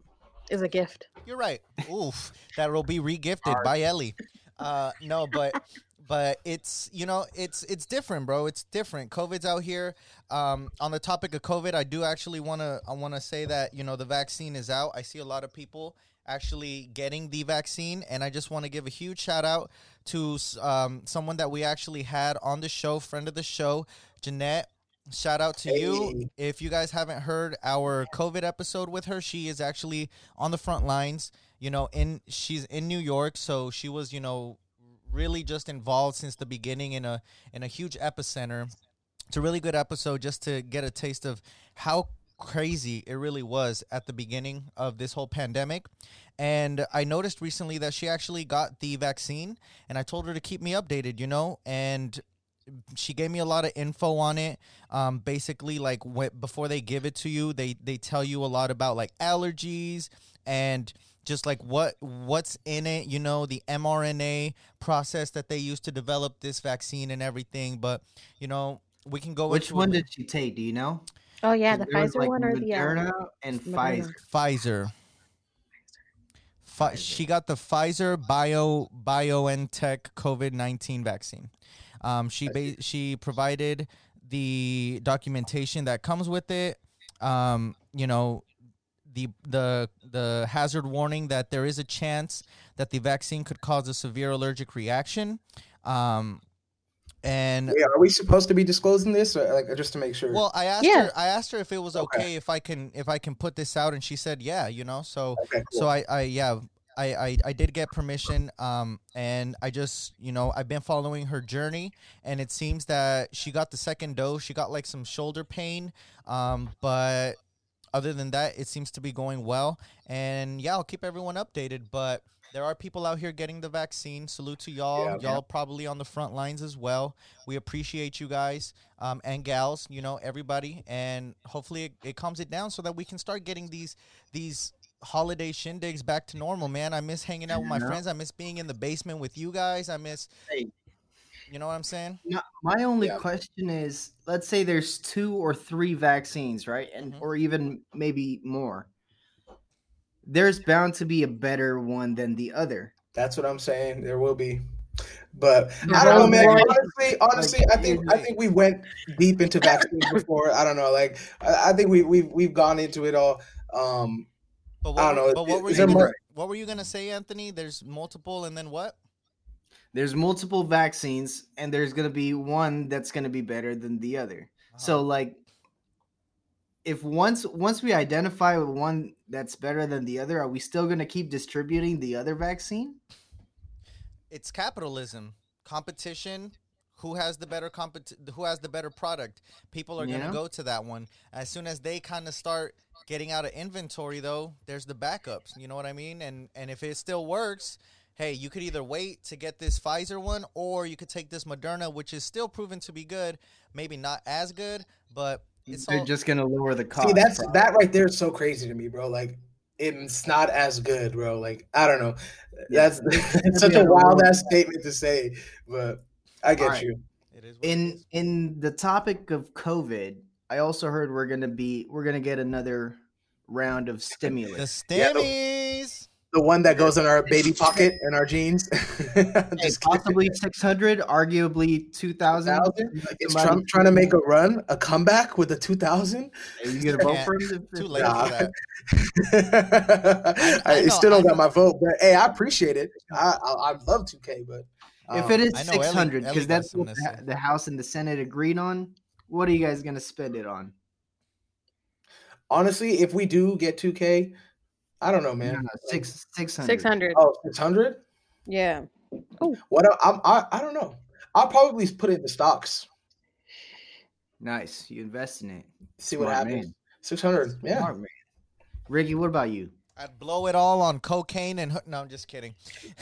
is a gift. You're right. Oof, that'll be regifted Hard. by Ellie. Uh, no, but but it's you know it's it's different, bro. It's different. COVID's out here. Um, on the topic of COVID, I do actually want to I want to say that you know the vaccine is out. I see a lot of people actually getting the vaccine, and I just want to give a huge shout out to um, someone that we actually had on the show, friend of the show, Jeanette. Shout out to you. If you guys haven't heard our COVID episode with her, she is actually on the front lines. You know, in she's in New York, so she was, you know, really just involved since the beginning in a in a huge epicenter. it's a really good episode just to get a taste of how crazy it really was at the beginning of this whole pandemic. And I noticed recently that she actually got the vaccine, and I told her to keep me updated, you know, and she gave me a lot of info on it. Um, basically, like wh- before they give it to you, they they tell you a lot about like allergies and just like what what's in it. You know, the mRNA process that they use to develop this vaccine and everything. But you know, we can go. Which one did she take? Do you know? Oh yeah, the Pfizer like, one or the uh, Moderna and Moderna. Pfizer. Pfizer. She got the Pfizer Bio BioNTech COVID nineteen vaccine. Um, she ba- she provided the documentation that comes with it. Um, you know, the the the hazard warning that there is a chance that the vaccine could cause a severe allergic reaction. Um, and Yeah, are we supposed to be disclosing this, or like just to make sure? well, I asked Yeah. her. I asked her if it was okay, Okay. if I can if I can put this out, and she said, yeah. You know, so okay, cool. so I, I yeah I, I I did get permission um and I just you know I've been following her journey and it seems that she got the second dose. She got like some shoulder pain um but other than that it seems to be going well. And yeah I'll keep everyone updated but there are people out here getting the vaccine. Salute to y'all. Yeah. y'all probably on the front lines as well. We appreciate you guys um, and gals you know everybody and hopefully it, it calms it down so that we can start getting these these holiday shindigs back to normal man i miss hanging out with my friends i miss being in the basement with you guys i miss you know what i'm saying No, my only Yeah. question is, let's say there's two or three vaccines, right, and Mhm. or even maybe more. There's bound to be a better one than the other. That's what I'm saying. There will be, but Yeah, I don't know, man. like- Honestly, honestly, I think I think we went deep into vaccines before. I don't know, like I, I think we we've we've gone into it all. Um, but I don't know, but what is were you gonna, what were you gonna say anthony there's multiple and then what There's multiple vaccines, and there's gonna be one that's gonna be better than the other. So Uh-huh. like if once once we identify one that's better than the other, are we still gonna keep distributing the other vaccine? it's capitalism competition who has the better compet- who has the better product people are going to Yeah. go to that one as soon as they kind of start getting out of inventory though there's the backups you know what i mean and and if it still works hey you could either wait to get this pfizer one or you could take this moderna which is still proven to be good maybe not as good but it's They're all, just gonna lower the cost. see, that's probably. that right there is so crazy to me, bro. Like it's not as good, bro. Like I don't know. That's it's such a wild ass statement to say, but I get Alright. you. it is in is. in the topic of COVID, I also heard we're gonna be we're gonna get another round of the stimulus. Yeah, the- stimmies The one that goes in our baby pocket and our jeans. Hey, possibly six hundred, arguably two thousand. thousand. Is Trump trying to make a run, a comeback with a two thousand? you gonna vote Yeah, for him? too late Nah. for that I, I know, still don't I got my vote, but hey, I appreciate it. I I, I love 2K, but If um, it is I know Ellie- six hundred, because that's what the, the House and the Senate agreed on. What are you guys gonna spend it on? honestly, if we do get 2K, I don't know, man. No, no, six six hundred. Six hundred. Oh, 600? Yeah. What? I'm, I I don't know. I'll probably put it in the stocks. Nice. You invest in it. See what Smart happens. man. 600. Yeah. Smart man. Ricky, what about you? I'd blow it all on cocaine and no, I'm just kidding.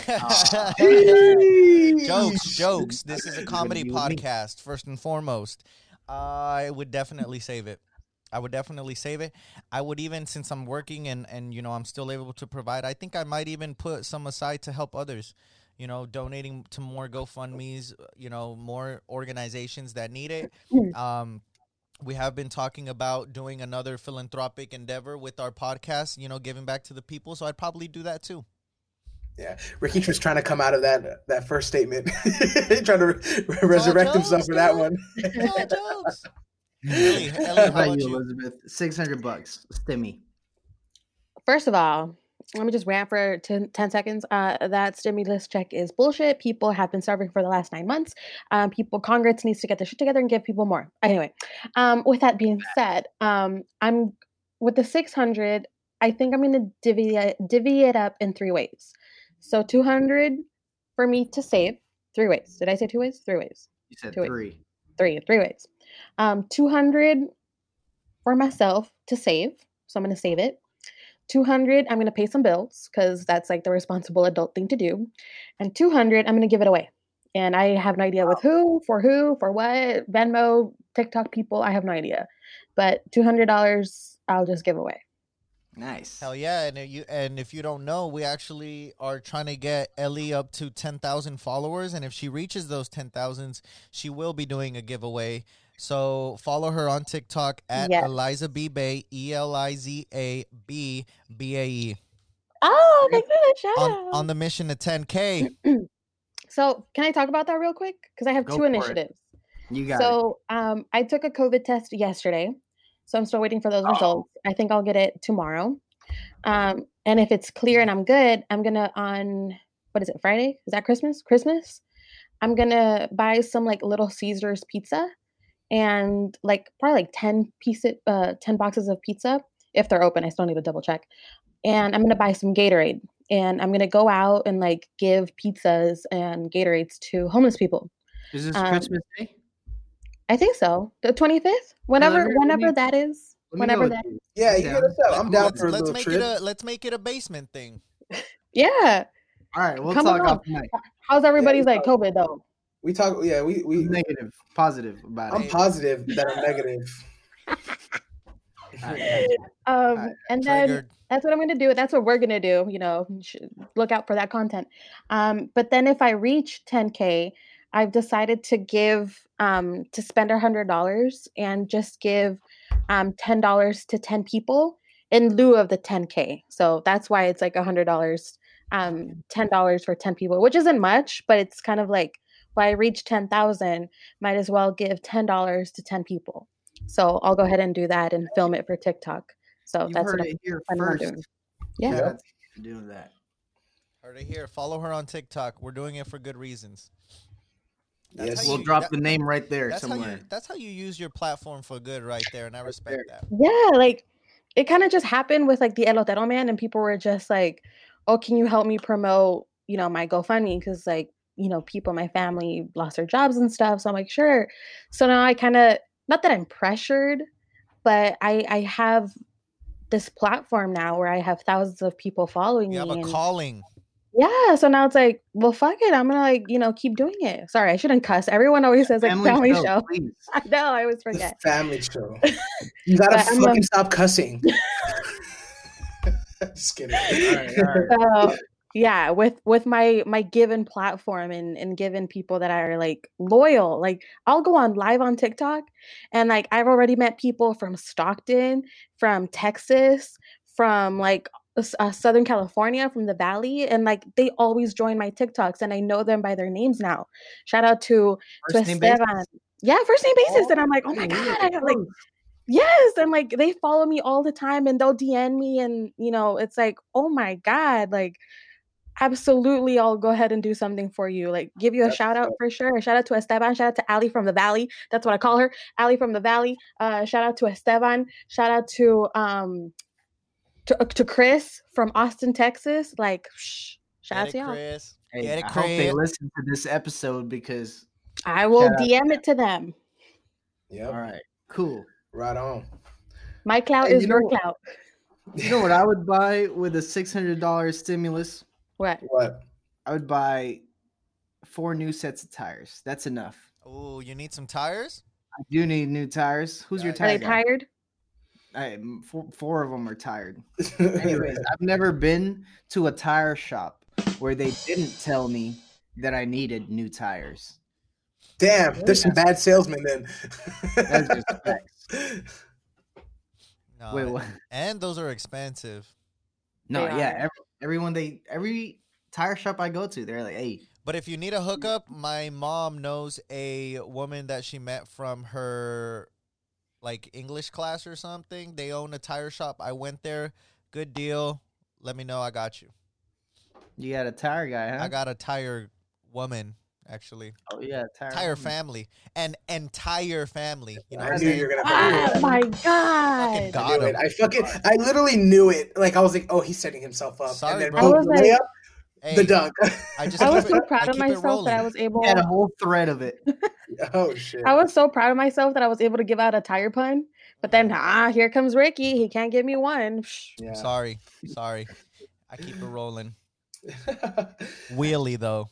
Aw. jokes, jokes. This is a comedy be with me. podcast, first and foremost. I would definitely save it. I would definitely save it. I would even, since I'm working and and you know I'm still able to provide. I think I might even put some aside to help others. You know, donating to more GoFundmes. You know, more organizations that need it. Um, we have been talking about doing another philanthropic endeavor with our podcast. You know, giving back to the people. So I'd probably do that too. Yeah. Ricky was trying to come out of that that first statement. trying to re- resurrect himself for that one. It's jokes. Ellie, Ellie, What how about about you, you? Elizabeth? Six hundred bucks. Stimmy. First of all, let me just rant for 10, 10 seconds. Uh, that stimulus check is bullshit. People have been starving for the last nine months. Um, people, Congress needs to get their shit together and give people more. Anyway, um, with that being said, um, I'm with the 600. I think I'm going to divvy it, divvy it up in three ways. So 200 for me to save. Three ways. Did I say two ways? Three ways. You said it. three. Three. Three ways. Um, 200 for myself to save. So I'm going to save it. 200, I'm going to pay some bills because that's like the responsible adult thing to do. And 200, I'm going to give it away. And I have no idea with who, for who, for what, Venmo, TikTok people, I have no idea. But $200 I'll just give away. Nice. Hell yeah, and if you and if you don't know, we actually are trying to get Ellie up to ten thousand followers, and if she reaches those ten thousands, she will be doing a giveaway. So follow her on TikTok at Yes. Eliza B Bay E L I Z A B B A E Oh, thanks for the shout on out. on the mission to ten k. so, can I talk about that real quick? Because I have Go two for it. initiatives. You got it. So, um, I took a COVID test yesterday, so I'm still waiting for those Oh. results. I think I'll get it tomorrow. Um, and if it's clear and I'm good, I'm gonna on what is it Friday? Is that Christmas? Christmas? I'm gonna buy some like Little Caesars pizza and like probably like ten pieces, uh, ten boxes of pizza if they're open. I still need to double check. And I'm gonna buy some Gatorade and I'm gonna go out and like give pizzas and Gatorades to homeless people. Is this um, Christmas Day? I think so. The 25th? Whenever let me- whenever me- that is. Whenever know that Yeah, you Yeah. hit us up. I'm down let's, for a let's little make trip. it a let's make it a basement thing. Yeah. All right, we'll Come talk off mic. How's everybody's we like COVID though? We talk. Yeah, we we. Negative, positive about it. I'm positive that I'm negative. All right. Um Alright, and then Triggered. that's what I'm gonna do. That's what we're gonna do. You know, look out for that content. Um, but then if I reach 10k, I've decided to give um to spend a hundred dollars and just give um ten dollars to ten people in lieu of the 10k. So that's why it's like a hundred dollars, um, ten dollars for ten people, which isn't much, but it's kind of like if I reach ten thousand, might as well give ten dollars to ten people. So I'll go ahead and do that and film it for TikTok. So You've that's heard what it I'm here planning first. doing. Yeah. Shout out to you for doing that. Heard it here. Follow her on TikTok. We're doing it for good reasons. That's Yes. We'll you- drop that- the name right there That's how somewhere. you. That's how you use your platform for good, right there, and I respect that. Yeah, like it kind of just happened with like the Elotero man, and people were just like, "Oh, can you help me promote, you know, my GoFundMe?" Because like, you know, people, my family lost their jobs and stuff. So I'm like, sure. So now I kind of, not that I'm pressured, but I I have this platform now where I have thousands of people following me. You have a and- calling. Yeah, so now it's like, well, fuck it. I'm gonna like, you know, keep doing it. Sorry, I shouldn't cuss. Everyone always says like family, show. please. I know, I always forget. a family show. You gotta I'm, fucking um, stop cussing. Just kidding. All right, all right. so yeah with with my my given platform and and given people that are like loyal like i'll go on live on tiktok and like i've already met people from stockton from texas from like uh, southern california from the valley and like they always join my tiktoks and i know them by their names now shout out to to First basis? esteban yeah first name basis and i'm like oh my god i got like. Yes, and like they follow me all the time and they'll DM me and you know, it's like, "Oh my god, like absolutely I'll go ahead and do something for you. Like give you a That's shout out for sure. A shout out to Esteban, shout out to Ali from the Valley. That's what I call her. Ali from the Valley. Uh shout out to Esteban, shout out to um to, uh, to Chris from Austin, Texas. Like shh, shout out to it, y'all. Chris. Hey, Get it, I hope they listen to this episode because I will Shout out DM it to them. Yep. all right, cool. Right on. My clout Hey, is you your know- clout. You know what I would buy with a six hundred dollars stimulus? What? What? I would buy four new sets of tires. That's enough. Oh, you need some tires? I do need new tires. Who's your Are Are tire they guy? tired? I, m- four, four of them are tired. Anyways, I've never been to a tire shop where they didn't tell me that I needed new tires. Damn, there's some bad salesmen then. That's just facts. No. Wait, what? And those are expensive. No, They yeah, every, everyone they every tire shop I go to, they're like, "Hey, But if you need a hookup, my mom knows a woman that she met from her like English class or something. They own a tire shop. I went there. Good deal. Let me know. I got you. you got a tire guy, huh?" I got a tire woman actually. oh yeah, tire. Tire family. An entire family. You know I knew you were gonna. Oh fucking my Fucking god. got I knew him. it. I fucking. I literally knew it. Like I was like, oh, he's setting himself up. Sorry, and then bro. I was boom, the like- layup, Hey, the dunk. I just I was so it- proud of myself that I was able. Had a whole thread of it. oh shit. I was so proud of myself that I was able to give out a tire pun. But then, ah, here comes Ricky. He can't give me one. Psh. Yeah. Sorry, sorry. I keep it rolling. Wheelie though.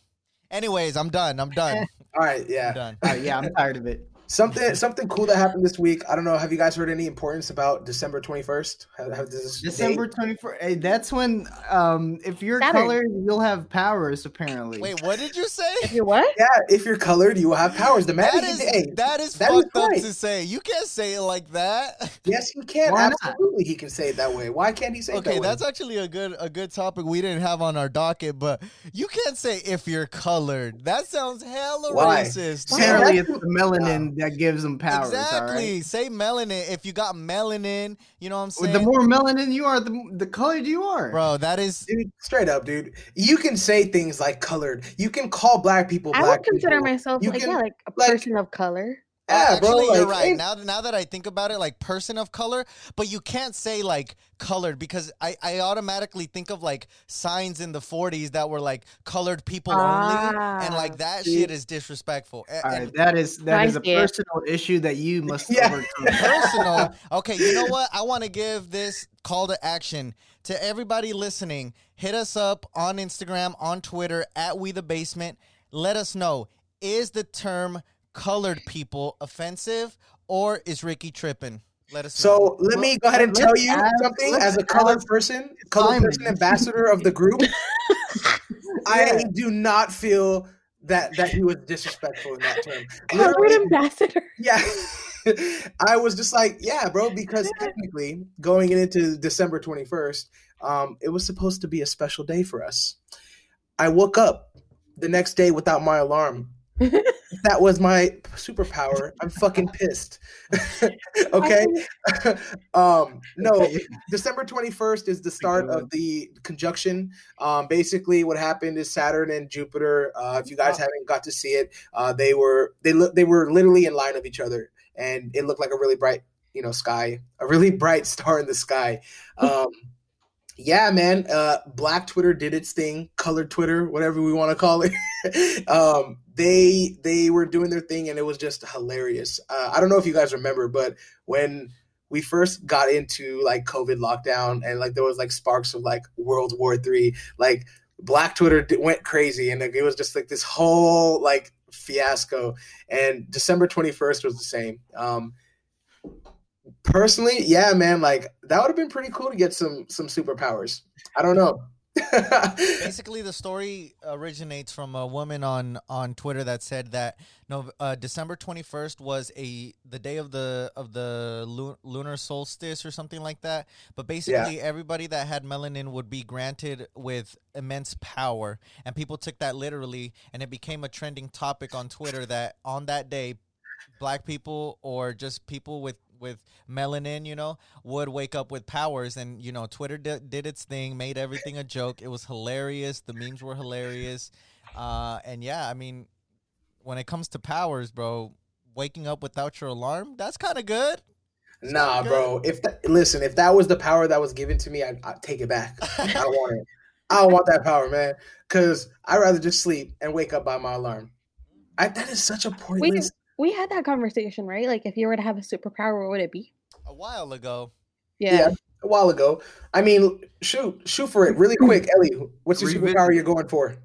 Anyways, I'm done. I'm done. All right, I'm yeah. done. Uh, yeah, I'm tired of it. Something something cool that happened this week. I don't know. Have you guys heard any importance about December twenty first? Have, have this December date? 24th. That's when, um, if you're Saturn. colored, you'll have powers, apparently. Wait, what did you say? If you what? Yeah, if you're colored, you will have powers. The man That is, is hey, that is that is fucked up right. to say. You can't say it like that. yes, you can. Why not? Absolutely, he can say it that way. Why can't he say it Okay, that way? that's actually a good a good topic we didn't have on our docket, but you can't say if you're colored. That sounds hella Why? racist. Apparently, it's the melanin that gives them power. exactly. All right? Say melanin. If you got melanin, you know what I'm saying? The more melanin you are, the, the colored you are. Bro, that is dude, straight up, dude. You can say things like colored. You can call black people I black would consider people. myself You like can, yeah, like a like- person of color. Yeah, bro. Actually, you're like, right. hey, Now, now that I think about it, like person of color, but you can't say like colored because I, I automatically think of like signs in the 40s that were like colored people only, and like Ah, that see. shit is disrespectful. A- All and right, that is that I is a see it. personal issue that you must Yeah. overcome. personal. Okay, you know what? I want to give this call to action to everybody listening. Hit us up on Instagram, on Twitter at We the Basement. Let us know is the term colored people offensive or is Ricky tripping? Let us know. So let me go ahead and Let's tell you ask- something as a colored person, colored Simon. person ambassador of the group. I do not feel that that he was disrespectful in that term. Colored ambassador. yeah. I was just like, yeah, bro, because technically going into December 21st, um, it was supposed to be a special day for us. I woke up the next day without my alarm. that was my superpower. I'm fucking pissed. okay. um, no, December 21st is the start of the conjunction. Um, basically, what happened is Saturn and Jupiter. Uh, if you guys haven't got to see it, uh, they were they look they were literally in line of each other, and it looked like a really bright you know sky, a really bright star in the sky. Um, yeah, man. Uh, Black Twitter did its thing. Colored Twitter, whatever we want to call it. um, they they were doing their thing, and it was just hilarious. Uh, I don't know if you guys remember, but when we first got into like COVID lockdown, and like there was like sparks of like World War Three, like Black Twitter d- went crazy, and like, it was just like this whole like fiasco. And December twenty first was the same. Um, personally, yeah, man, like that would have been pretty cool to get some some superpowers. I don't know. Basically, the story originates from a woman on on Twitter that said that no, uh, December twenty first was a the day of the of the lu- lunar solstice or something like that. But basically, everybody that had melanin would be granted with immense power, and people took that literally, and it became a trending topic on Twitter that on that day, black people or just people with with melanin, you know, would wake up with powers. And, you know, Twitter di- did its thing, made everything a joke. It was hilarious. The memes were hilarious. Uh, and yeah, I mean, when it comes to powers, bro, waking up without your alarm, that's kind of good. Nah, good. bro. If that, listen, if that was the power that was given to me, I'd, I'd take it back. I don't want it. I don't want that power, man. Because I'd rather just sleep and wake up by my alarm. I, that is such a pointless. We had that conversation, right? Like, if you were to have a superpower, what would it be? A while ago. Yeah. Yeah. A while ago. I mean, shoot, shoot for it really quick, hmm. Ellie. What's your Revisit. superpower you're going for?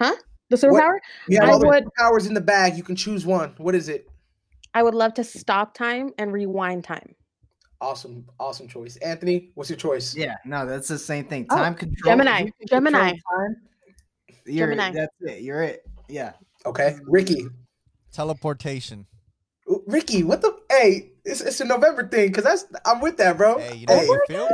Huh? The superpower? You have I all the would- powers in the bag. You can choose one. What is it? I would love to stop time and rewind time. Awesome, awesome choice. Anthony, what's your choice? Yeah, no, that's the same thing. Oh, Time control. Gemini, if you control Gemini. time, you're, Gemini. That's it. You're it. Yeah. Okay, Ricky. Teleportation. Ricky, what the? Hey, it's, it's a November thing because that's I'm with that, bro. Hey, you know Hey, what you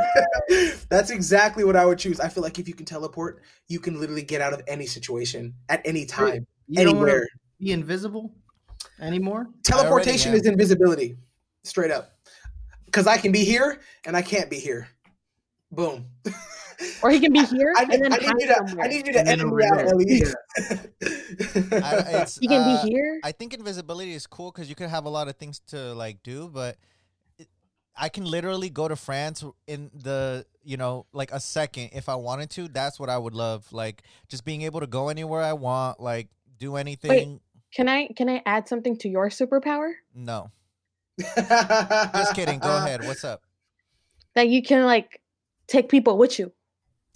feel? that's exactly what I would choose. I feel like if you can teleport, you can literally get out of any situation at any time, You don't anywhere. be invisible anymore. Teleportation am. is invisibility, straight up. Because I can be here and I can't be here. Boom. Or he can be here I and need, then I need hide you to, somewhere. I need you to And then edit over me out. Ellie. I- he can uh, be here. I think invisibility is cool because you could have a lot of things to like do, but it, I can literally go to France in the you know like a second if I wanted to. That's what I would love. Like just being able to go anywhere I want, like do anything. Can I can I add something to your superpower? No, just kidding. Go ahead. What's up? That you can like take people with you.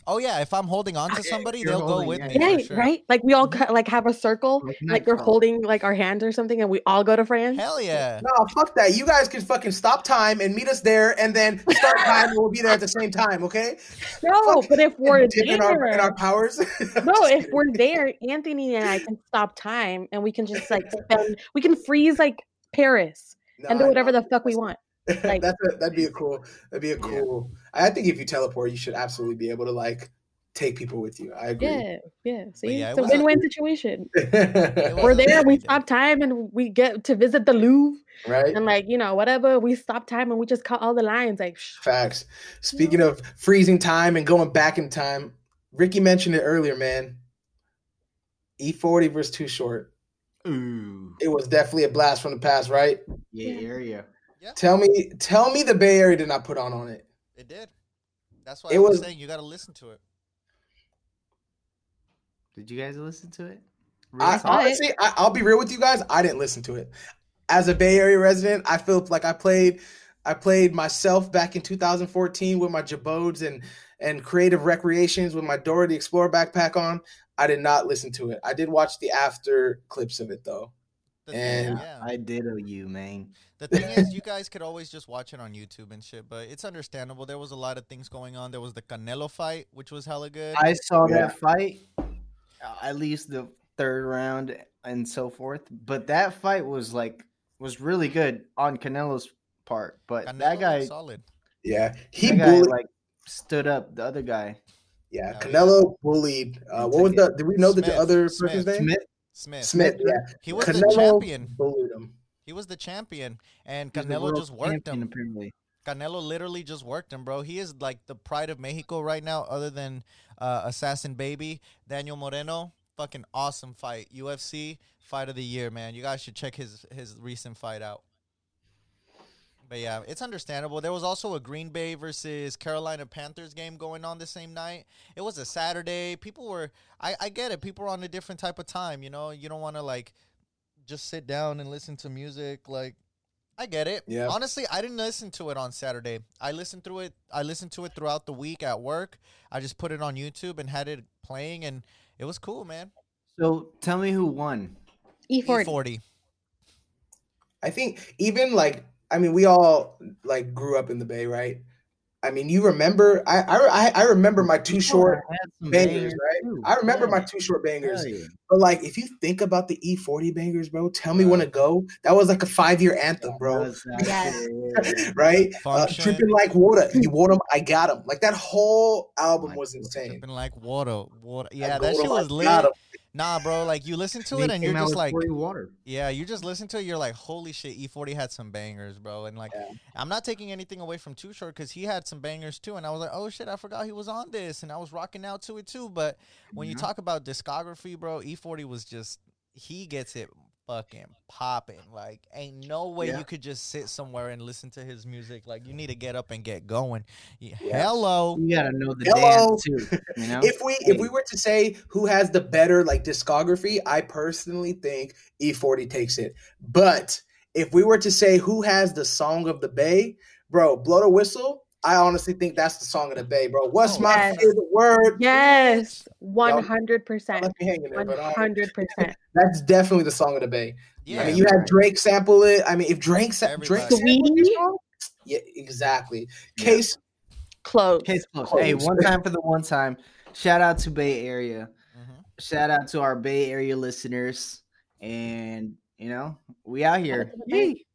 Oh yeah, if I'm holding on to somebody, they'll go with yeah. me. for Right, sure. right? Like we all ca- like have a circle, Like like we're holding like our hands or something, and we all go to France. Hell yeah. No, fuck that. You guys can fucking stop time and meet us there, and then start time, and we'll be there at the same time. Okay? No, Fuck but if we're Dip in our, in our powers. no, if we're there, Anthony and I can stop time, and we can just like spend. We can freeze like Paris and do whatever the fuck we want. Like- That's a, that'd be a cool. That'd be a cool. I think if you teleport, you should absolutely be able to like take people with you. I agree. Yeah, yeah. See, yeah, it's a a- win-win situation. We're there, we stop time, and we get to visit the Louvre, right? and like you know whatever. We stop time, and we just cut all the lines. Like, shh, Facts. Speaking of freezing time and going back in time, Ricky mentioned it earlier, man. E40 versus Too Short. Ooh, It was definitely a blast from the past, right? Yeah, yeah, area. Tell me, tell me, the Bay Area did not put on on it. It did. That's why It I was was- saying you got to listen to it. Did you guys listen to it? I, Real talk? honestly, I, I'll be real with you guys. I didn't listen to it. As a Bay Area resident, I feel like I played, I played myself back in 2014 with my Jabodes and and creative recreations with my Dora the Explorer backpack on. I did not listen to it. I did watch the after clips of it though. The thing, And- yeah. I did owe you, man. The thing is, you guys could always just watch it on YouTube and shit, but it's understandable. There was a lot of things going on. There was the Canelo fight, which was hella good. I saw Yeah. that fight, uh, at least the third round and so forth. But that fight was like was really good on Canelo's part. But Canelo that guy, solid. Yeah, he that guy bullied. like stood up. The other guy, yeah, Canelo bullied. Uh, what was the? Did we know the Smith, other Smith. person's name? Smith. Smith. Smith. Yeah, He was the champion. bullied him. He was the champion, and Canelo just worked champion, him. Apparently, Canelo literally just worked him, bro. He is like the pride of Mexico right now, other than uh, Assassin Baby, Daniel Moreno. Fucking awesome fight. UFC fight of the year, man. You guys should check his his recent fight out. But yeah, it's understandable. There was also a Green Bay versus Carolina Panthers game going on the same night. It was a Saturday. People were I, I get it. People were on a different type of time, you know. You don't want to like just sit down and listen to music like I get it. Yeah. Honestly, I didn't listen to it on Saturday. I listened through it. I listened to it throughout the week at work. I just put it on YouTube and had it playing, and it was cool, man. so tell me who won. E40. E40. I think even like I mean, we all like grew up in the Bay, right? I mean, you remember? I I I remember my Too Short Had bangers, right? too. I remember Yeah. my Too Short bangers. Yeah. But like, if you think about the E40 bangers, bro, tell me when to go. That was like a five year anthem, bro. That was- that Yes. was- Right? Uh, Function. dripping like water. You want them? I got them. Like that whole album my was God. insane. Dripping like water, water. Yeah, go that shit my was lit. Nah, bro. Like you listen to it and you're just like, water. yeah, you just listen to it. You're like, holy shit, E40 had some bangers, bro. And like, Yeah. I'm not taking anything away from Too Short because he had some bangers too. And I was like, oh shit, I forgot he was on this, and I was rocking out to it too. But when you Mhm. talk about discography, bro, E40 was just he gets it fucking popping. Like, ain't no way Yeah. you could just sit somewhere and listen to his music. Like, you need to get up and get going. Yeah. Yeah. Hello. You gotta know the Hello. dance too. You know, If we if we were to say who has the better like discography, I personally think E40 takes it. But if we were to say who has the song of the Bay, bro, blow the whistle. I honestly think that's the song of the Bay, bro. What's Oh, my yes. favorite word? Yes, one hundred percent, Left me hanging there, but hundred percent. that's definitely the song of the Bay. Yeah. I mean, you had Drake sample it. I mean, if Drake sa- Drake Everybody. sampled song, yeah, exactly. Case, Close. case closed. Hey, one time for the one time. Shout out to Bay Area. Mhm. Shout out to our Bay Area listeners. And you know, we out here. to the Bay.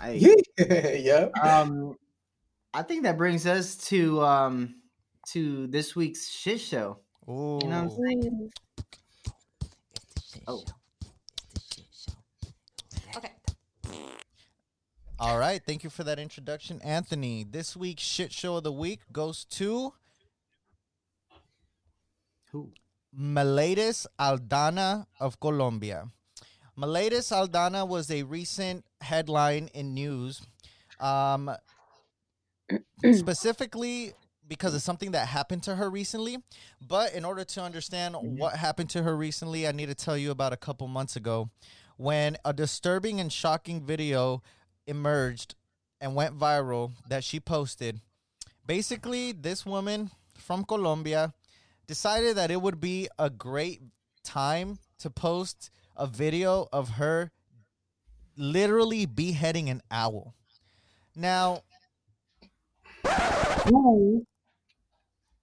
Hey. yeah, Um, I think that brings us to um to this week's shit show. Ooh. You know what I'm saying? Oh. Okay. All right. Thank you for that introduction, Anthony. This week's shit show of the week goes to Who? Miletus Aldana of Colombia. Miletus Aldana was a recent headline in news. Um, Mm-hmm. specifically because of something that happened to her recently. But in order to understand mm-hmm. what happened to her recently, I need to tell you about a couple months ago when a disturbing and shocking video emerged and went viral that she posted. Basically, this woman from Colombia decided that it would be a great time to post a video of her literally beheading an owl. Now, Who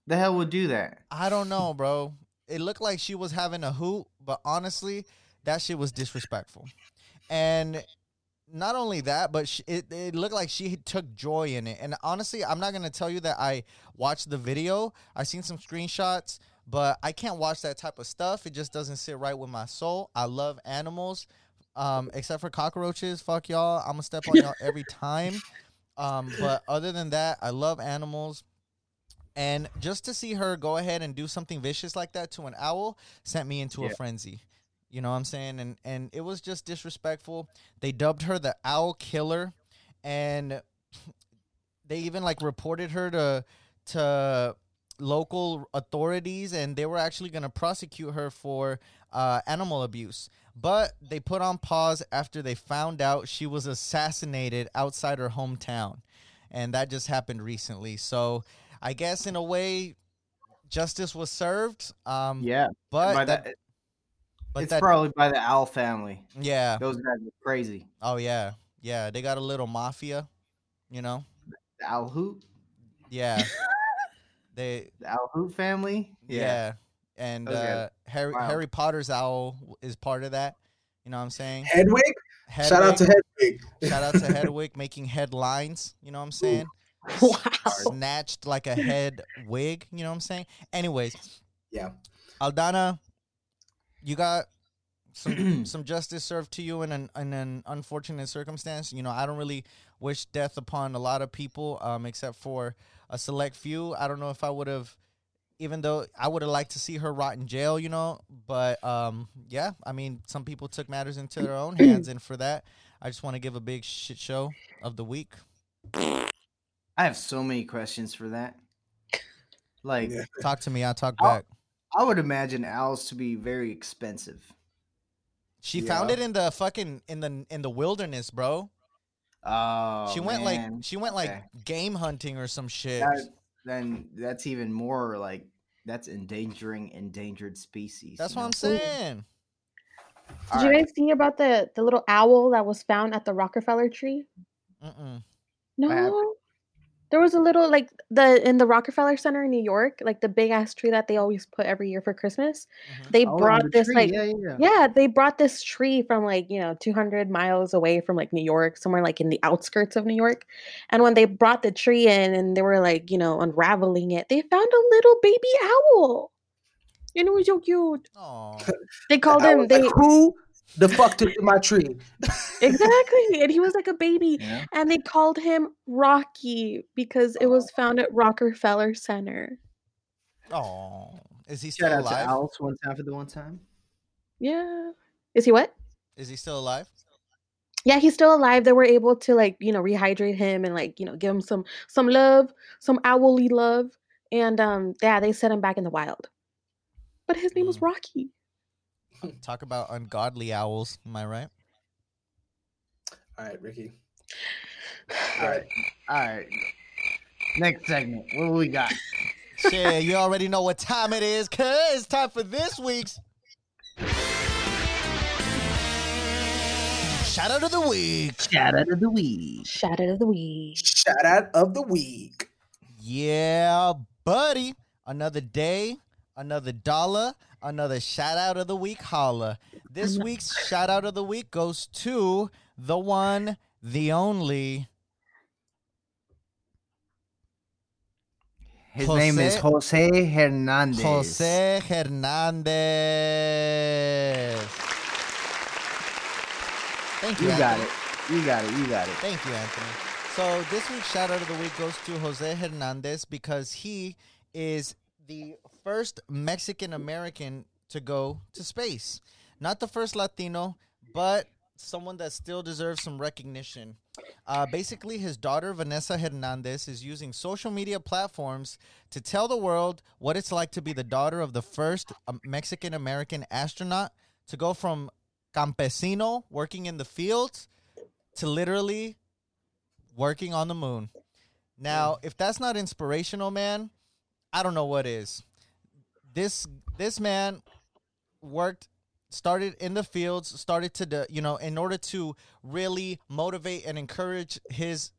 the hell would do that? I don't know, bro. It looked like she was having a hoot, but honestly, that shit was disrespectful. And not only that, but she, it, it looked like she took joy in it. And honestly, I'm not to tell you that I watched the video. I seen some screenshots, but I can't watch that type of stuff. It just doesn't sit right with my soul. I love animals, um, except for cockroaches. Fuck y'all. I'm to step on y'all every time. Um, but other than that, I love animals. And just to see her go ahead and do something vicious like that to an owl sent me into a frenzy. You know what I'm saying? And and it was just disrespectful. They dubbed her the owl killer and they even like reported her to to local authorities and they were actually going to prosecute her for uh, animal abuse but they put on pause after they found out she was assassinated outside her hometown. And that just happened recently. So i guess in a way justice was served um Yeah, but by that, that, but it's that probably by the Owl family. yeah. Those guys are crazy. oh yeah. Yeah they got a little mafia you know? The Owl Hoot, yeah. They the Owl Hoot family. Yeah. And uh, Harry wow. Harry Potter's owl is part of that. You know what I'm saying? Hedwig. Shout out to Hedwig- Hedwig. shout out to Hedwig making headlines. You know what I'm saying? Wow. Snatched like a head wig. You know what I'm saying? Anyways, Yeah. Aldana, you got some some justice served to you in an in an unfortunate circumstance. You know, I don't really wish death upon a lot of people, um, except for a select few. I don't know if I would have, even though I would have liked to see her rot in jail. You know, but um, yeah, I mean, some people took matters into their own hands, and for that, I just want to give a big shit show of the week. I have so many questions for that. Like, Yeah. Talk to me, I'll talk I'll- back. I would imagine owls to be very expensive. She found it in the fucking in the in the wilderness, bro. Oh, she went man. like she went like Okay. game hunting or some shit. That- then that's even more like that's endangering endangered species. That's what know? I'm saying. Did you guys see about the the little owl that was found at the Rockefeller tree? Mm-mm. No. There was a little like the in the Rockefeller Center in New York, like the big ass tree that they always put every year for Christmas. Mhm. They Oh, brought the this tree, like yeah, yeah. yeah, they brought this tree from like, you know, 200 miles away from like New York, somewhere like in the outskirts of New York. And when they brought the tree in and they were like, you know, unraveling it, they found a little baby owl. And it was so cute. Aw. They called I him was they like, who the fuck took my tree? exactly. And he was like a baby. Yeah. And they called him Rocky because it was found at Rockefeller Center. Oh. Is he still Shout out to alive? one time for the one time. Yeah. Is he what? Is he still alive? Yeah, he's still alive. They were able to like, you know, rehydrate him and like, you know, give him some some love, some owly love. And um yeah, they set him back in the wild. But his name was Mm. Rocky. Talk about ungodly owls. Am I right? All right, Ricky. All right, all right. Next segment. What do we got? Shit, you already know what time it is, cuz it's time for this week's Shout out of the week. Shout out of the week. Shout out of the week. Shout out of the week. Yeah, buddy. Another day, another dollar, another shout out of the week holla. This week's shout out of the week goes to the one, the only His name is Jose Hernandez. Jose Hernandez. Thank you. You got it. You got it. You got it. Thank you, Anthony. So this week's shout out of the week goes to Jose Hernandez because he is the first Mexican American to go to space. Not the first Latino, but someone that still deserves some recognition. Uh, basically, his daughter Vanessa Hernandez is using social media platforms to tell the world what it's like to be the daughter of the first Mexican American astronaut to go from campesino working in the fields to literally working on the moon. Now, if that's not inspirational, man, I don't know what is. This this man worked started in the fields, started to the, you know, in order to really motivate and encourage his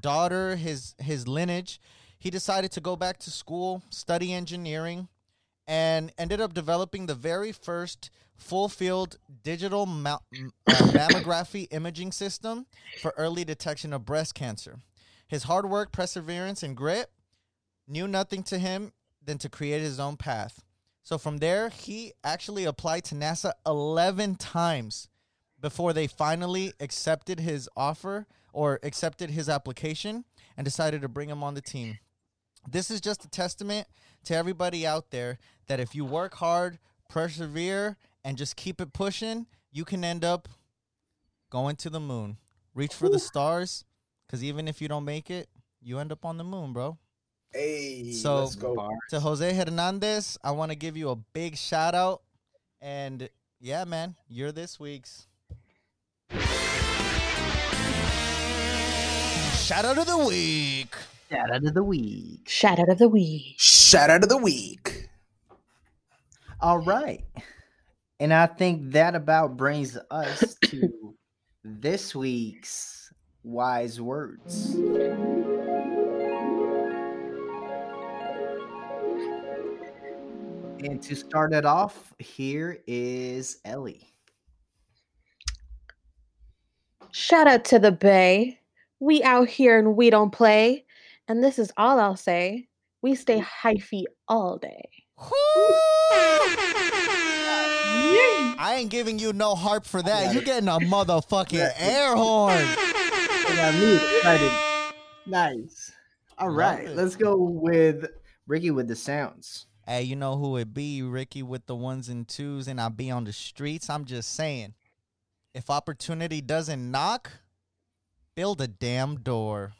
daughter, his his lineage, he decided to go back to school, study engineering, and ended up developing the very first full field digital ma- uh, mammography imaging system for early detection of breast cancer. His hard work, perseverance, and grit knew nothing to him than to create his own path. So from there, he actually applied to NASA 11 times before they finally accepted his offer or accepted his application and decided to bring him on the team. This is just a testament to everybody out there that if you work hard, persevere, and just keep it pushing, you can end up going to the moon. Reach for the stars, because even if you don't make it, you end up on the moon, bro. Hey, So- let's go. To Jose Hernandez, I want to give you a big shout out. And yeah, man, you're this week's. Shout out of the week. Shout out of the week. Shout out of the week. Shout out of the week. All right. And I think that about brings us to this week's wise words. And to start it off, here is Ellie. Shout out to the Bay. We out here and we don't play. And this is all I'll say. We stay hyphy all day. I ain't giving you no harp for that. You getting a motherfucking air horn. I got me excited. Nice. All Love right, it. let's go with Ricky with the sounds. Hey, you know who it be, Ricky, with the ones and twos, and I be on the streets. I'm just saying, if opportunity doesn't knock, build a damn door.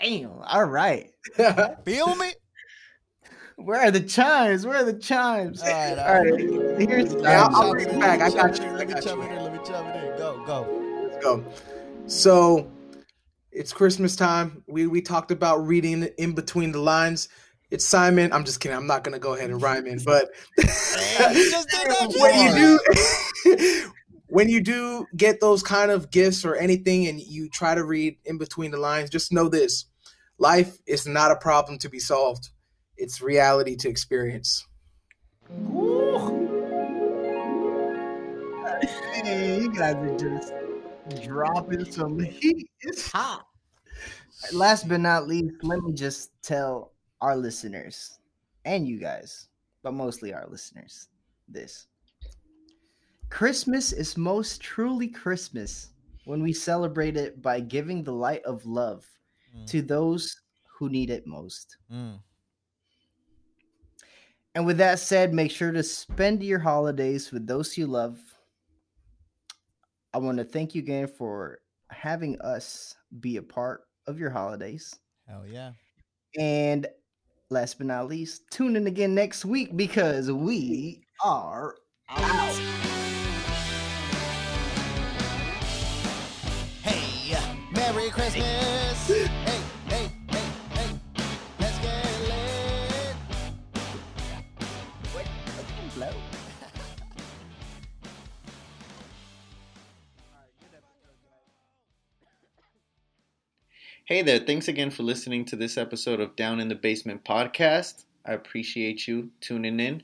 Damn. All right. Feel me? Where are the chimes? Where are the chimes? All right, All right. Here's I'll- I'll bring it back. I got you. Let me got chop you. it in. Let me it in. Go, go. Let's go. So it's Christmas time. We we talked about reading in between the lines. It's Simon. I'm just kidding. I'm not gonna go ahead and rhyme in, but Damn, you just did that when you do when you do get those kind of gifts or anything and you try to read in between the lines, just know this. Life is not a problem to be solved. It's reality to experience. Hey, you guys are just dropping some heat. It's hot. Last but not least, let me just tell our listeners and you guys, but mostly our listeners, this. Christmas is most truly Christmas when we celebrate it by giving the light of love Mm. to those who need it most. Mm. And with that said, make sure to spend your holidays with those you love. I want to thank you again for having us be a part of your holidays. Hell yeah. And last but not least, tune in again next week because we are out. Hey, Merry Christmas. hey, Hey there, thanks again for listening to this episode of Down in the Basement podcast. I appreciate you tuning in.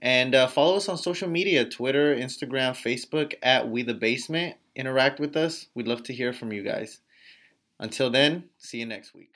And uh, follow us on social media Twitter, Instagram, Facebook at We the Basement. Interact with us. We'd love to hear from you guys. Until then, see you next week.